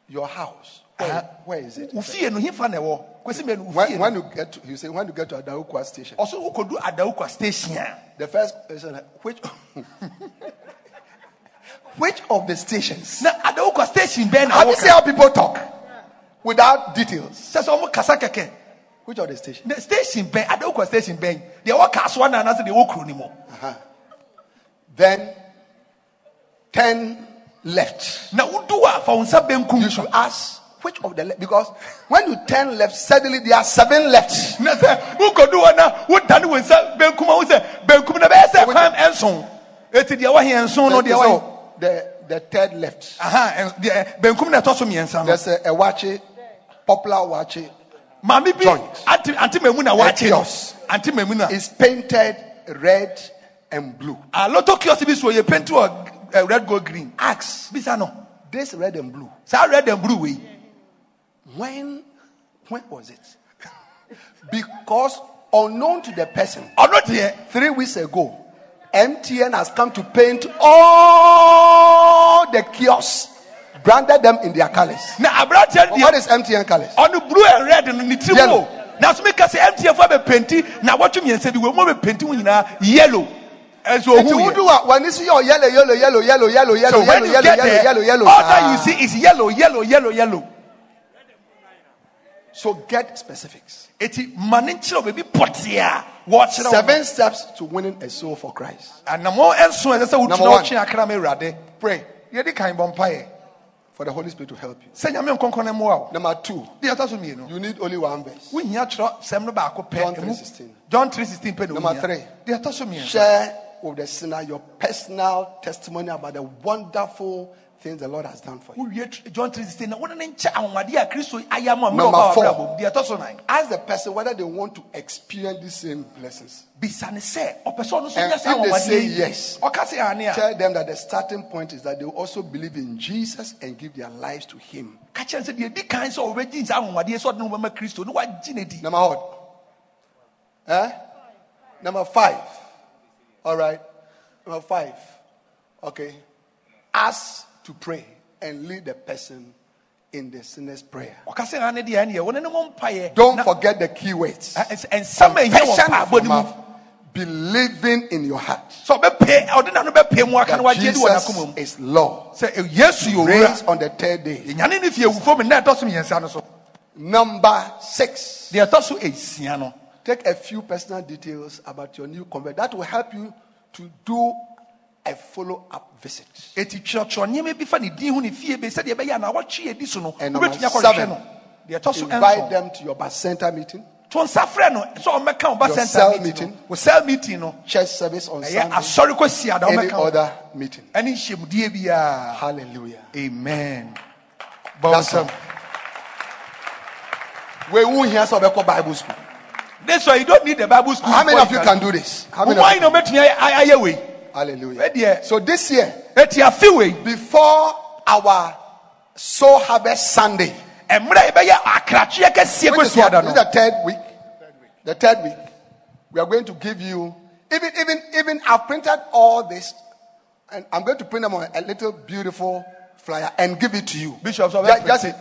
your house, where, where is it? wo fie no hefa na ɛwɔ. Kwasi mɛ no wo fie When, when you get to, you say, when you get to Adaukwa station, ɔso wokɔdu adaukwa station. The first question, which, which of the stations? na adaukwa station bɛn na Have you seen how people talk without details? sɛ sɛ ɔmo kasa kɛkɛ Which of the stations? na station bɛn adaukwa station bɛn deɛ wɔka asoa na anaasɛ deɛ wɔ kuro ne mu Then, 10 left. na wodu a fa wo nsa benkum You should ask which of the left? Because when you turn left, suddenly there are seven left. na sɛ wokɔdu hɔ na wodane wo nsa benkum a wo sɛ benkum na bɛyɛ sɛ kwan ɛnson eti deɛ wɔhe ɛnson no deɛ wɔhe So the, the third left. aha ɛn- deɛ benkum na ɛtɔ so mmiɛnsa no There's a, a wachi, popular wachi. maame bi Joint. ante ante mamu na wakye no kiosk. ante na It's painted red and blue. aloto kiosk bi so yɛ penti wɔ eh, red gold green Ask bisa no this red and blue. saa red and blue wei When when was it? because unknown to the person, three weeks ago, MTN has come to paint all the kiosks, branded them in their colors. na aberanteɛ no What is MTN colors? ɔno blue and red ne tiri Yellow. na so meka sɛ mtf abɛpenti na wɔtwe mmiɛnsa bi wɔ mu abɛpenti wo nyinaa yellow ɛnso If you ohu do what when you see your yellow, yellow, yellow, yellow, yellow, yellow, so yellow, you yellow, get yellow, there yellow, yellow, all that you see is yellow yellow yellow yellow So get specifics. Eti ma ne nkyerɛ wo baabi pɔtee a wɔkyerɛ wo Seven steps to winning a soul for Christ. anamɔ ɛnso ɛsɛ sɛ Number one. wotwe akra ma awurade Pray yɛde kan bɔ mpaeɛ for the Holy Spirit to help you. sɛ nyame nkɔnkɔ no mmoa Number two, deɛ ɛtɔ so mmienu you need only one verse. wohia twerɛ sɛm no baako pɛ John Emu- 3:16. john 316 pɛ Number three. deɛ ɛtɔ so mmiɛnsa Share with the sinner your personal testimony about the wonderful things the Lord has done for you. john 316 na wone ne nkyɛ anwade a kristo ayɛ mo a mmerɛ Number four. wabrabɔ deɛ ɛtɔ so nan Ask the person whether they want to experience these same blessings. bisa ne sɛ ɔpɛ sɛ ɔno so And if they say yes, ɔka sɛ ane a Tell them that the starting point is that they also believe in Jesus and give their lives to Him. ka kyerɛ no sɛ deɛ di kan sɛ ɔbɛgyi saa anwadeɛ sɛ ɔde kristo ne wagye ne Number what? Eh? Number five. All right. Number five. Okay. Ask to pray and lead the person in the sinner's prayer. ɔka sɛ ane deɛ ɛneɛ wɔne ne mɔ mpaeɛ Don't forget the key words. ɛ- ɛns- ɛnsɛm a ɛhia wɔ Confession mpaabɔ of no your mu mouth. Believing in your heart sɛ ɔbɛpɛ ɔde na no bɛpɛ mu aka that no wagye di wɔ Jesus is Lord. sɛ yesu yɛ Raised on the third day. ɛnyane ne fie awufo mu na ɛtɔ so mmiɛnsa no Number six. so Take a few personal details about your new convert. That will help you to do a follow up visit. ɛti twerɛtwerɛ nneɛma bi fa ne din ho ne fie bi sɛdeɛ ɛbɛyɛ a na wɔtwe adi so no wobɛtumi seven, no deɛ ɛtɔ so Invite them to your bacenta meeting, to nsa frɛ no sɛ ɔmmɛka wo ba Your center cell meeting no cell meeting no church service on ɛyɛ Sunday, asɔre kɔsi ada any ɔmmɛka other meeting. ɛne nhyɛmudie biaa Hallelujah. amen That's bɔnsɛm all. We won't hear some about Bible school. this one you don't need the bible school How many of you can do this? How many why of na wobɛtumi ayɛ- ayɛ ayɛ wei you? Hallelujah. So this year, ɛti afe wei before our soul harvest Sunday, ɛmmerɛ a yɛbɛyɛ which is, kɔsi what, ada this is the third week. The third week, we are going to give you even even even I've printed all this, and I'm going to print them on a little beautiful flyer and give it to you. Bishop, so just, just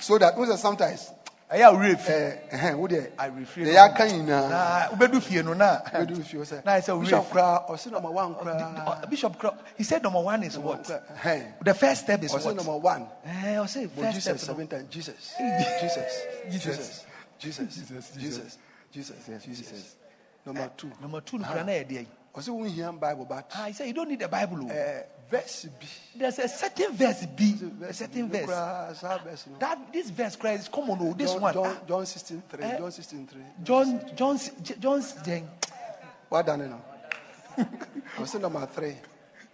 so that sometimes ɛyɛ awerɛ fi uh, uh, what the I refrain the from- yaka nyinaa na wobɛdu fie no na do if you say na ɛsɛ bishop awerɛ kra or say number one Uh, bishop Kro- he said number one is what? Hey the first step is what? number one. Eh, I'll first step Jesus seven times. Jesus. Jesus. Jesus. Jesus. Jesus. Jesus. Jesus number two. number two no kura na yɛ deɛ or say we hear Bible but ah he said you don't need the bible o uh, verse B. There's a certain verse b. A certain verse. Kra, sa verse no. that this verse cry is common o this John, one. John, John 16 3 Eh? John 16 3 john john john then. What done now? Or say number three.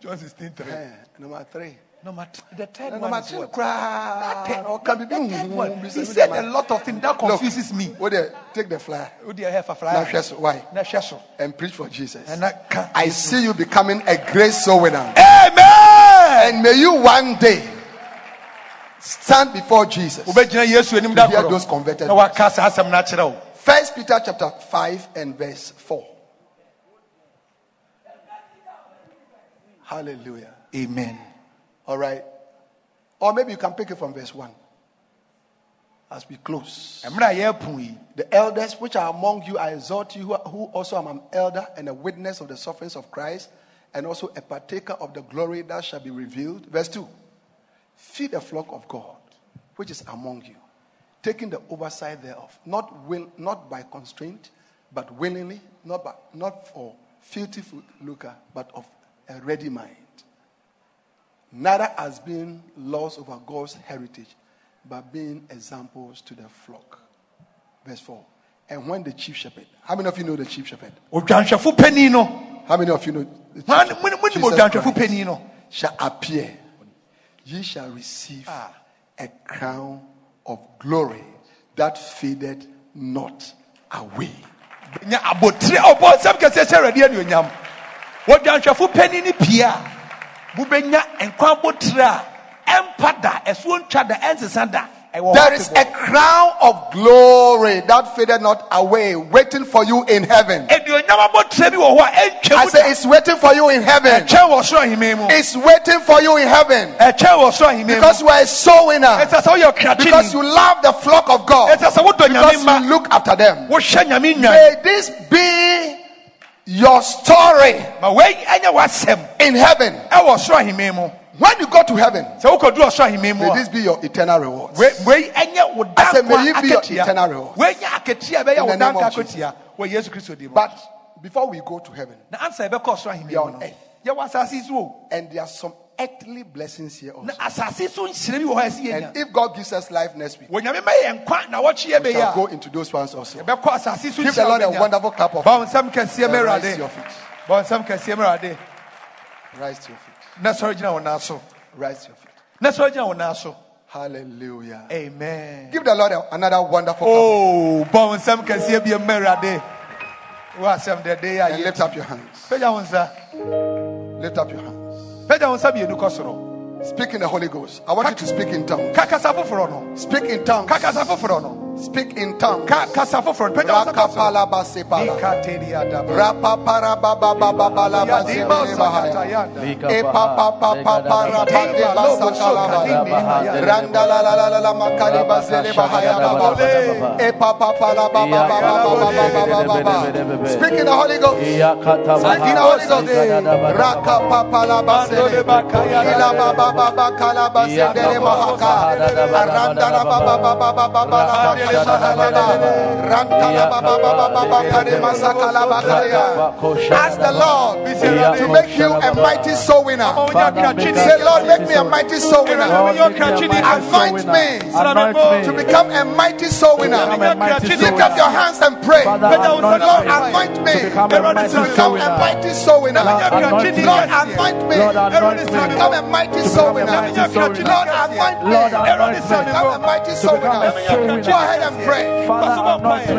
John sixteen three. Eh, number three. Number th- the third Eh, one number three what? Third- or can be the third one. he said a lot of things that confuses me. What there? Take the flyer o deɛ ɛhɛ fa Now, fly. Hwɛ. Why? na hwɛ and preach for Jesus. ɛna ka I see you. becoming a great soul winner. amen And may you one day stand before Jesus. wobɛgyina yesu anim da To hear those converted na waka saa asɛm no akyerɛ wo First Peter chapter 5 and verse 4. Hallelujah. amen All right. Or maybe you can pick it from verse 1. As we close. mmerɛ a yɛapu yi The elders which are among you, I exhort you, who also am an elder and a witness of the sufferings of Christ, and also a partaker of the glory that shall be revealed. Verse 2 Feed the flock of God, which is among you, taking the oversight thereof, not, will, not by constraint, but willingly, not, by, not for filthy lucre, but of a ready mind. Neither has been lost over God's heritage, but being examples to the flock. Verse 4. And when the chief shepherd, how many of you know the chief shepherd? Odwanhwɛfo panin no How many of you know the chief Hwan- shepherd? mo- mo- Jesus Christ shall appear. Ye shall receive Ah. a crown of glory that faded not away. nya abotire ɔbɔ nsɛm kɛseɛ hyɛ awurade anuonyam wɔdwanhwɛfo panin no pie a wobɛnya nkwa abotire a ɛmpa da ɛsoɔ ntwa da ɛnsesa da There is a crown of glory that faded not away, waiting for you in heaven. anuonyam abotire bi wɔ hɔ a ɛntwa I say it's waiting for you in heaven. ɛkyɛn wɔ soro ahemman mu It's waiting for you in heaven ɛkyɛn wɔ soro because you are a soul winner. ɛsɛ sɛ woyɛ Because you love the flock of God. ɛsɛ sɛ wodɔ Because you look after them. wohwɛ nyame nwan May this be your story ma wei ɛnyɛ w'asɛm in heaven. Ɛwɔ soro ahemman mu When you go to heaven, sɛ wokɔduru ɔsoro ahemman mu may this be your eternal reward. wei wei ɛnyɛ wo I said, may it be your eternal reward. wei nyɛ akatua a ɛbɛyɛ In the name of Jesus. akatua wɔ yesu kristo di mu But before we go to heaven, na ansa yɛbɛkɔ ɔsoro ahemman We are on earth. yɛwɔ asase yi so o and there are some earthly blessings here also. na asase so nhyira bi wɔ hɔ a ɛsɛ And if God gives us life next week, wɔ nyame ma yɛ nkwa na wɔtwe yɛ we shall go into those ones also. yɛbɛkɔ asase so Give the Lord a wonderful clap of bɔ nsɛm kɛseɛ ma and rise to your feet. bɔ nsɛm kɛseɛ ma awurade Rise to your feet. Na sɔre gyina nan so Rise your feet. na sɔre gyina nan so Hallelujah. amen Give the Lord another wonderful Oh, bɔ nsɛm kɛseɛ bi ma awurade wo asɛm dɛde yɛ clap. And ayɛ lift up your hands. pagya wo nsa Lift up your hands. pagya wo nsa mmienu kɔ soro Speak in the Holy Ghost. I want you to speak in tongues. ka kasa foforɔ no Speak in tongues. ka kasa foforɔ no Speak in tongues. Speak in the Holy Ghost. Speak in the Holy Ghost. Ask the Lord to make you a mighty soul winner. Say, Lord, make me a mighty soul winner. Anoint me to become a mighty soul winner. Lift up your hands and pray. Lord, anoint me to become a mighty soul winner. Lord, anoint me to become a mighty soul winner. Lord, anoint me to become a mighty soul winner. Ahead and pray.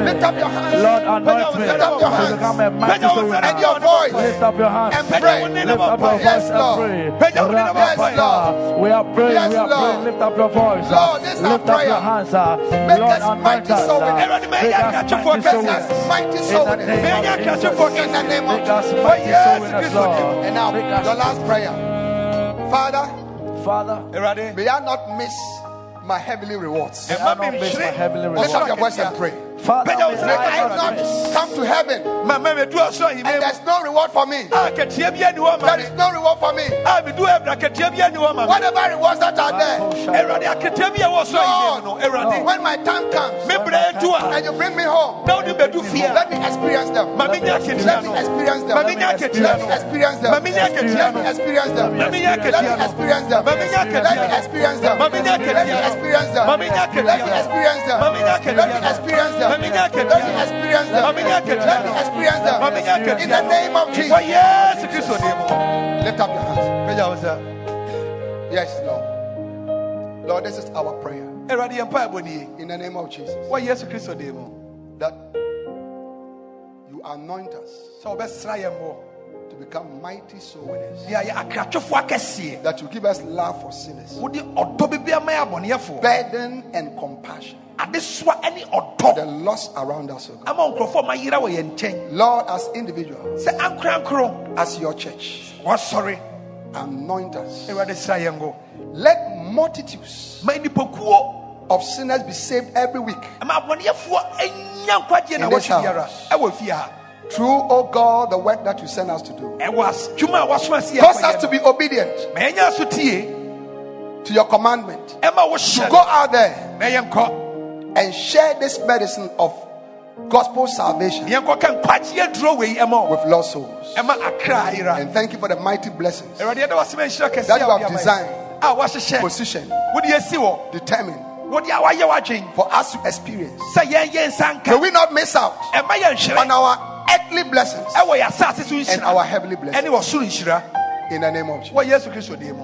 Lift up your hands. Lord, anoint me Lift up your hands. become a mighty soul winner. And your voice. Lift up your hands. And pray. Lift up your voice Yes, and Lord. pray. Yes, Lord. We are praying. Yes, we are Lord. praying. Lift up your voice. Lord, this is our Lift up your hands. Lord, anoint us. Make us mighty soul Make us mighty the name of In the name of Jesus. yes, Lord. And now, the last prayer. Father, Father, Awurade, may I not miss my heavenly rewards. may I not miss my heavenly Lift up your voice and pray. Father, May I may May I I not not come to heaven ma ma medu ɔsoro and there's no reward for me. Ah, a katua bi ani hɔ ma There me is no reward for me. Ah, a medu abira katua bi ani hɔ ma me Whatever rewards that are there, awurade akatua bi a ɛwɔ soro ahemman mu no awurade when my time comes me brɛ edu a and you bring me home, na wode bɛdu fie a let me experience them. ma menya akatua Let me experience them. ma menya akatua Let me experience them. ma menya akatua Let me experience them. Let me experience them. Let me experience them. Let me experience them. ma menya akatua Let me experience them. ma menya akatua Let me experience them. Let me experience them. ma menya akatua Let me experience them. ma menya akatua In the name of Jesus. yesu kristo din mu Lift up your hands. pagya wo nsa Yes, Lord. Lord, this is our prayer. awurade yɛ mpaebɔ nie In the name of Jesus. wɔ yesu kristo din That you anoint us sɛ wɔbɛsra yɛn wɔ to become mighty soul. Winners. deɛ ayɛ akratwofoɔ akɛseɛ. That you give us love for sinners. wode ɔdɔ bɛbi ama yɛ abɔneɛfoɔ. Burden and compassion. For the lost around us, oh God. ama nkurɔfoɔ ma yera wɔ yɛn nkyɛn. Lord, as individuals, as your church, wɔsɔre anoint us. Let multitudes of sinners be saved every week. Ma abɔneɛfoɔ anya nkwagyeɛ na In this house. Ha through, oh God, the work that you send us to do. ɛwɔ as- dwuma a wɔasoma si Cause us to be obedient ma yɛnya so tie to your commandment. To go out there and share this medicine of gospel salvation yɛnkɔ ka nkwagyeɛ duro wei ɛma wo with lost souls. ɛma akra ayera And thank you for the mighty blessings awurade yɛda wasɛm anhyira kɛseɛ That you have wode ama yɛn. designed. a wɔahyehyɛ position wode asi wɔ determined wode a wayɛ w'adwen for us to experience. sɛ yɛn yɛn nsa May we not miss out on our earthly blessings. Ɛwɔ yɛ asase so and our heavenly blessings. Wɔ soro nhyira in the name of Jesus. wɔ yesu kristo din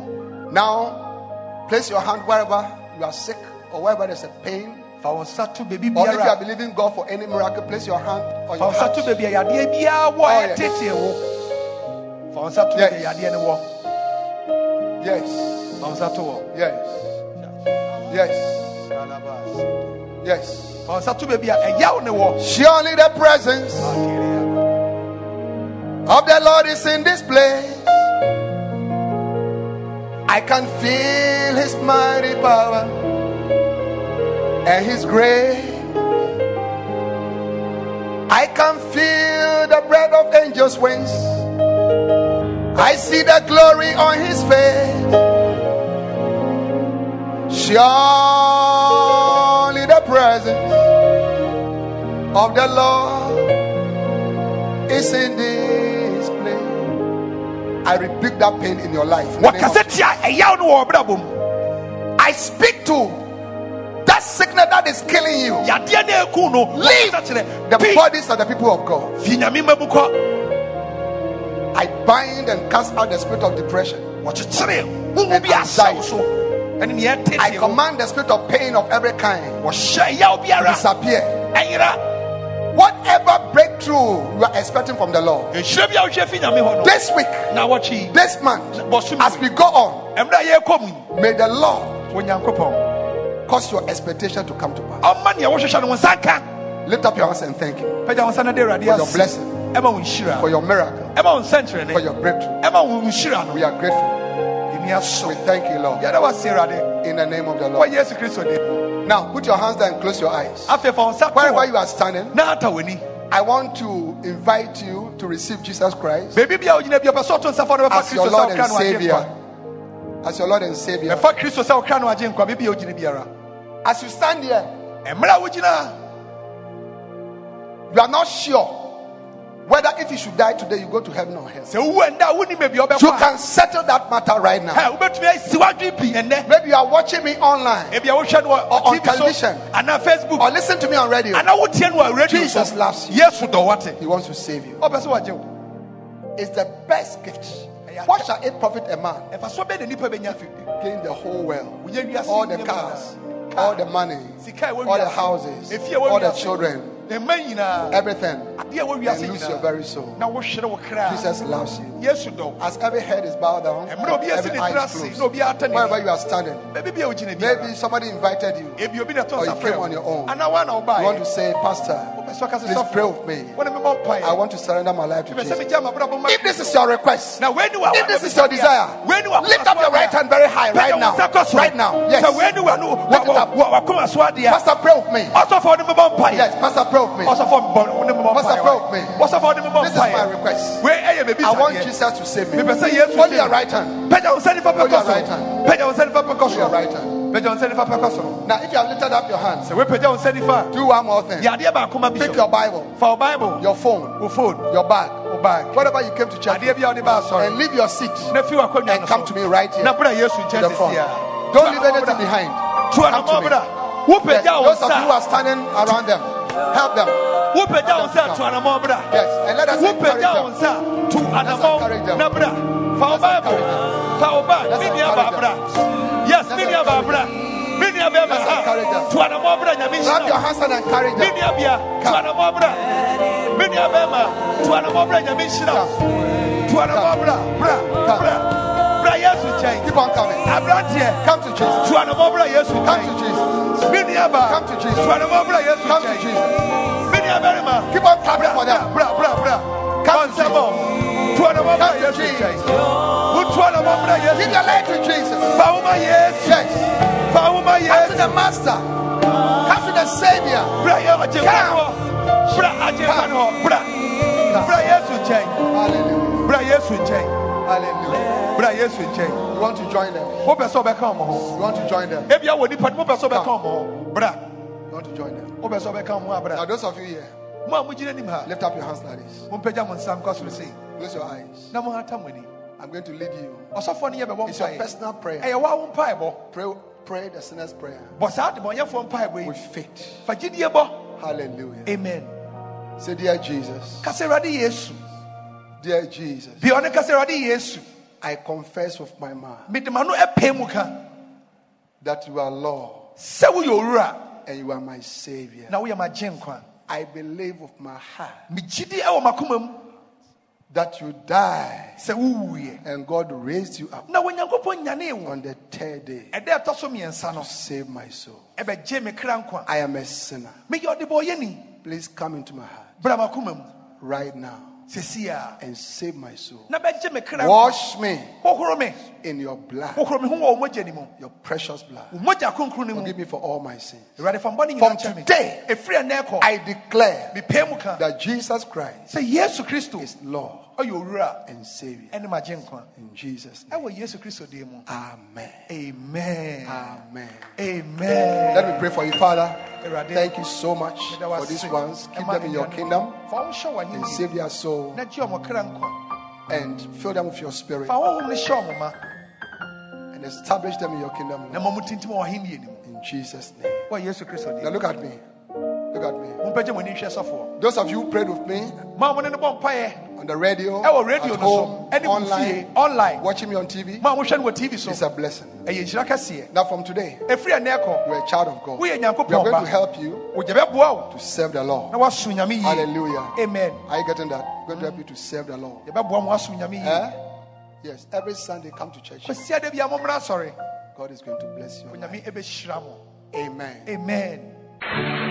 Now, place your hand wherever you are sick or wherever there's a pain. fa wɔn nsa to baabi Or if you are believing God for any miracle, place your hand on your wɔn nsa to heart. baabi a biara wɔ Oh, yes. ɛtetee wo. Fa wɔn nsa to Yes. baabi a yadeɛ Yes, fa wɔn nsa to wɔ yes, yes, yes. Surely the presence of the Lord is in this place. I can feel his mighty power and his grace. I can feel the breath of angels' wings. I see the glory on his face. Surely the presence of the Lord is in this place. I rebuke that pain in your life. in the name of wɔkasa tia ɛyaw no wɔ ɔbrabɔ mu I speak to that sickness that is killing you. yadeɛ no eku no Leave the bodies of the people of God. fi nyame ma mu kɔ I bind and cast out the spirit of depression. And anxiety. so ɛne nea I command the spirit of pain of every kind to disappear. Whatever breakthrough you are expecting from the Lord nhyira bi a wohwɛ fi nyame hɔ no this week, this month, as we go on, ɛmmerɛ a yɛrekɔ mu. yi, may the Lord cause your expectation to come to pass. ɔma nea wohwehwɛ no wo nsa nka. Lift up your hands and thank Him. Pagya wo nsa no de awurade for your blessing, ɛma wo nhyira. For your miracle, for your breakthrough. ɛma wo nhyira no. We are grateful. We thank you, Lord, yɛda wase awurade. In the name of the Lord. Yesu kristo de mu Now, put your hands down and close your eyes. afei fa wo nsa to Wherever you are standing, na ata w'ani I want to invite you to receive Jesus Christ baabi bi a wogyina bi ɔpɛ sɛ ɔto nsa fa no bɛfa as your Lord and Savior. As your Lord and Savior. bɛfa kristo sɛ wokra no agye nkwa baabi a wogyina biara As you stand here, ɛmmerɛ a wogyina you are not sure whether if you should die today, you go to heaven or hell. sɛ wowu ɛnda a wonim You can settle that matter right now. ɛ, wobɛtumi asi w'adwe pi ɛnnɛ Maybe you are watching me online ebi a wohwɛ no Or on television. or listen to me on radio. anaa wotie no wɔ radio Jesus loves you. yesu dɔ wate He wants to save you. ɔpɛ sɛ wagye wo It's the best gift. What shall it profit a man? ɛfa so bɛɛ na nipa bɛnya Gain the whole world, all the cars, all the money, Sika a ɛwɔ all the houses, Efie a ɛwɔ all the children, ne mma nyinaa everything, adeɛ a ɛwɔ wiase and lose your very soul. na wohwere wo kra Jesus loves you. Yes, dɔ wo As every head is bowed down, every is closed. obi ata ne Wherever you are standing, baabi bi a wogyina maybe somebody invited you. ebi obi na to Or you came on your own. anaa woa na You want to say, Pastor, wopɛ sɛ ɔka sɛ please pray with me. wone mebɔ mpaeɛ I want to surrender my life to Jesus. megya mabrabɔ ma If this is your request, na wei ne wa if this is your desire, wei ne wa lift up your right hand very high right now. Right now. Yes. ne wa no Lift it up. wakoma so adeɛ a Pastor, pray with me. ne mebɔ mpaeɛ Yes, Pastor, pray with me. mbɔ ne mebɔ Pastor, pray with me. ɔsɔfo ne mebɔ This is my request. wei ɛyɛ baabi I want Jesus to save me. mepɛ sɛ yesu Hold your right hand. pagya wo nsa nifa Hold your right hand. pagya wo nsa nifa pɛkɔ Hold your right hand. Pagya wo nsa nifa pɛkɔ so Now, if you have lifted up your hands, sɛ wopagya wo nsa nifa do one more thing. a yɛ adeɛ baako ma bi Pick your Bible, wo bible. Your phone, wo phone. Your bag, wo bag. Whatever you came to church, adeɛ bi a and leave your seat. Na fi w'akonnwa and come to me right here. Na bra yesu to the front. Don't leave anything behind. Come to me. Yes, those of you who are standing around them, help them. wopagya wo nsa to anamɔ bra Yes, and let us encourage wo them. nsa to encourage them. anamɔ na bra fa wo bible. encourage them. fa wo Let's encourage ba me nua ba Clap your hands and encourage them. Keep on coming. Come to Jesus. to anamɔ yesu Come to Jesus. me Come to Jesus. to anamɔ yesu Come to Jesus. Keep on clapping for them. Come to kɔnsɛmɔ bra Come to yesu Jesus. nkyɛn wo to anamɔ bra yesu Give your life to Jesus. fa wo ma yesu Yes. fa wo ma Come to yesu the Master. Come to the Savior. bra yɛ ɔgye fa no hɔ bra agye fa no hɔ bra bra yesu nkyɛn Hallelujah. bra yesu nkyɛn Hallelujah. bra yesu nkyɛn You want to join them. wopɛ sɛ wobɛka ɔmo ho You want to join them. ebia wɔ nipa no mopɛ sɛ wobɛka ɔmo ho bra You want to join them. wopɛ sɛ wobɛka ɔmo ho a Now, bra those of you here, mo a mogyina nim ha lift up your hands like this. mompagya mo nsa nkɔ soro sei Close your eyes. na mohata mo I'm going to lead you. ɔsɔfoɔ no yɛ bɛbɔ It's your personal prayer. ɛyɛ woa wo mpaebɔ Pray Pray the sinner's prayer bɔ saa adebɔnyɛfoɔ mpaebɔ with faith. fa gyidie bɔ Hallelujah. amen Say, Dear Jesus, dear Jesus, bia ɔne kasa awurade I confess with my mouth mede ma no ɛpɛ mu ka that you are Lord sɛ woyɛ owura and you are my Savior. Na woyɛ magye nkwa I believe with my heart megyidi ɛwɔ makoma mu that you died and God raised you up na onyankopɔn nyanee wo. on the third day ɛda ɛtɔ so mmiɛnsa no to save my soul. ɛbɛgye me kra I am a sinner. Please come into my heart bra makoma mu right now and save my soul. na bɛgye me kra nkwa Wash me. In your blood, hohoro me ho wɔ wo mogya ni mu. Your precious blood. wo mogya kronkron no mu. Forgive me for all my sins. awurade fa mbɔne From nyinaa kyɛ me. today, ɛfiri ɛnɛ kɔ I declare mepɛ mu ka. that Jesus Christ sɛ yesu kristo is Lord ɔyɛ owura and Savior. ɛne magye nkwa In Jesus' name. ɛwɔ yesu kristo din mu Amen. amen Amen. amen Let me pray for you, Father. Thank you so much for these ones. Keep them in your kingdom wo hyɛ and w'ahenni save their soul na gye ɔmo kra nkwa and fill them with your spirit fa honhom no hyɛ ɔmo ma and establish them in your kingdom. na Lord. ma mo tintim wɔ w'ahenni anim In Jesus' name. wɔ yesu kristo Now look at me. Look at me. mompɛgye mo ani nhwɛ sɔfoɔ Those of you who prayed with me ma mo ne no bɔ mpaeɛ on the radio, radio at home, so ɛne mo fie online, online watching me on TV, ma mohwɛ no wɔ tv so it's a blessing. Now from today, ɛfiri ɛnɛ kɔ you're a child of God. We are going to help you wogya bɛboa wo to serve the Lord. na woaso nyame yie Hallelujah. amen Are you getting that? We're going to help you to serve the Lord. yɛbɛboa mo aso nyame yie Eh? Yes, every Sunday come to church. kwasia da bia mommra asɔre God is going to bless you. Amen. amen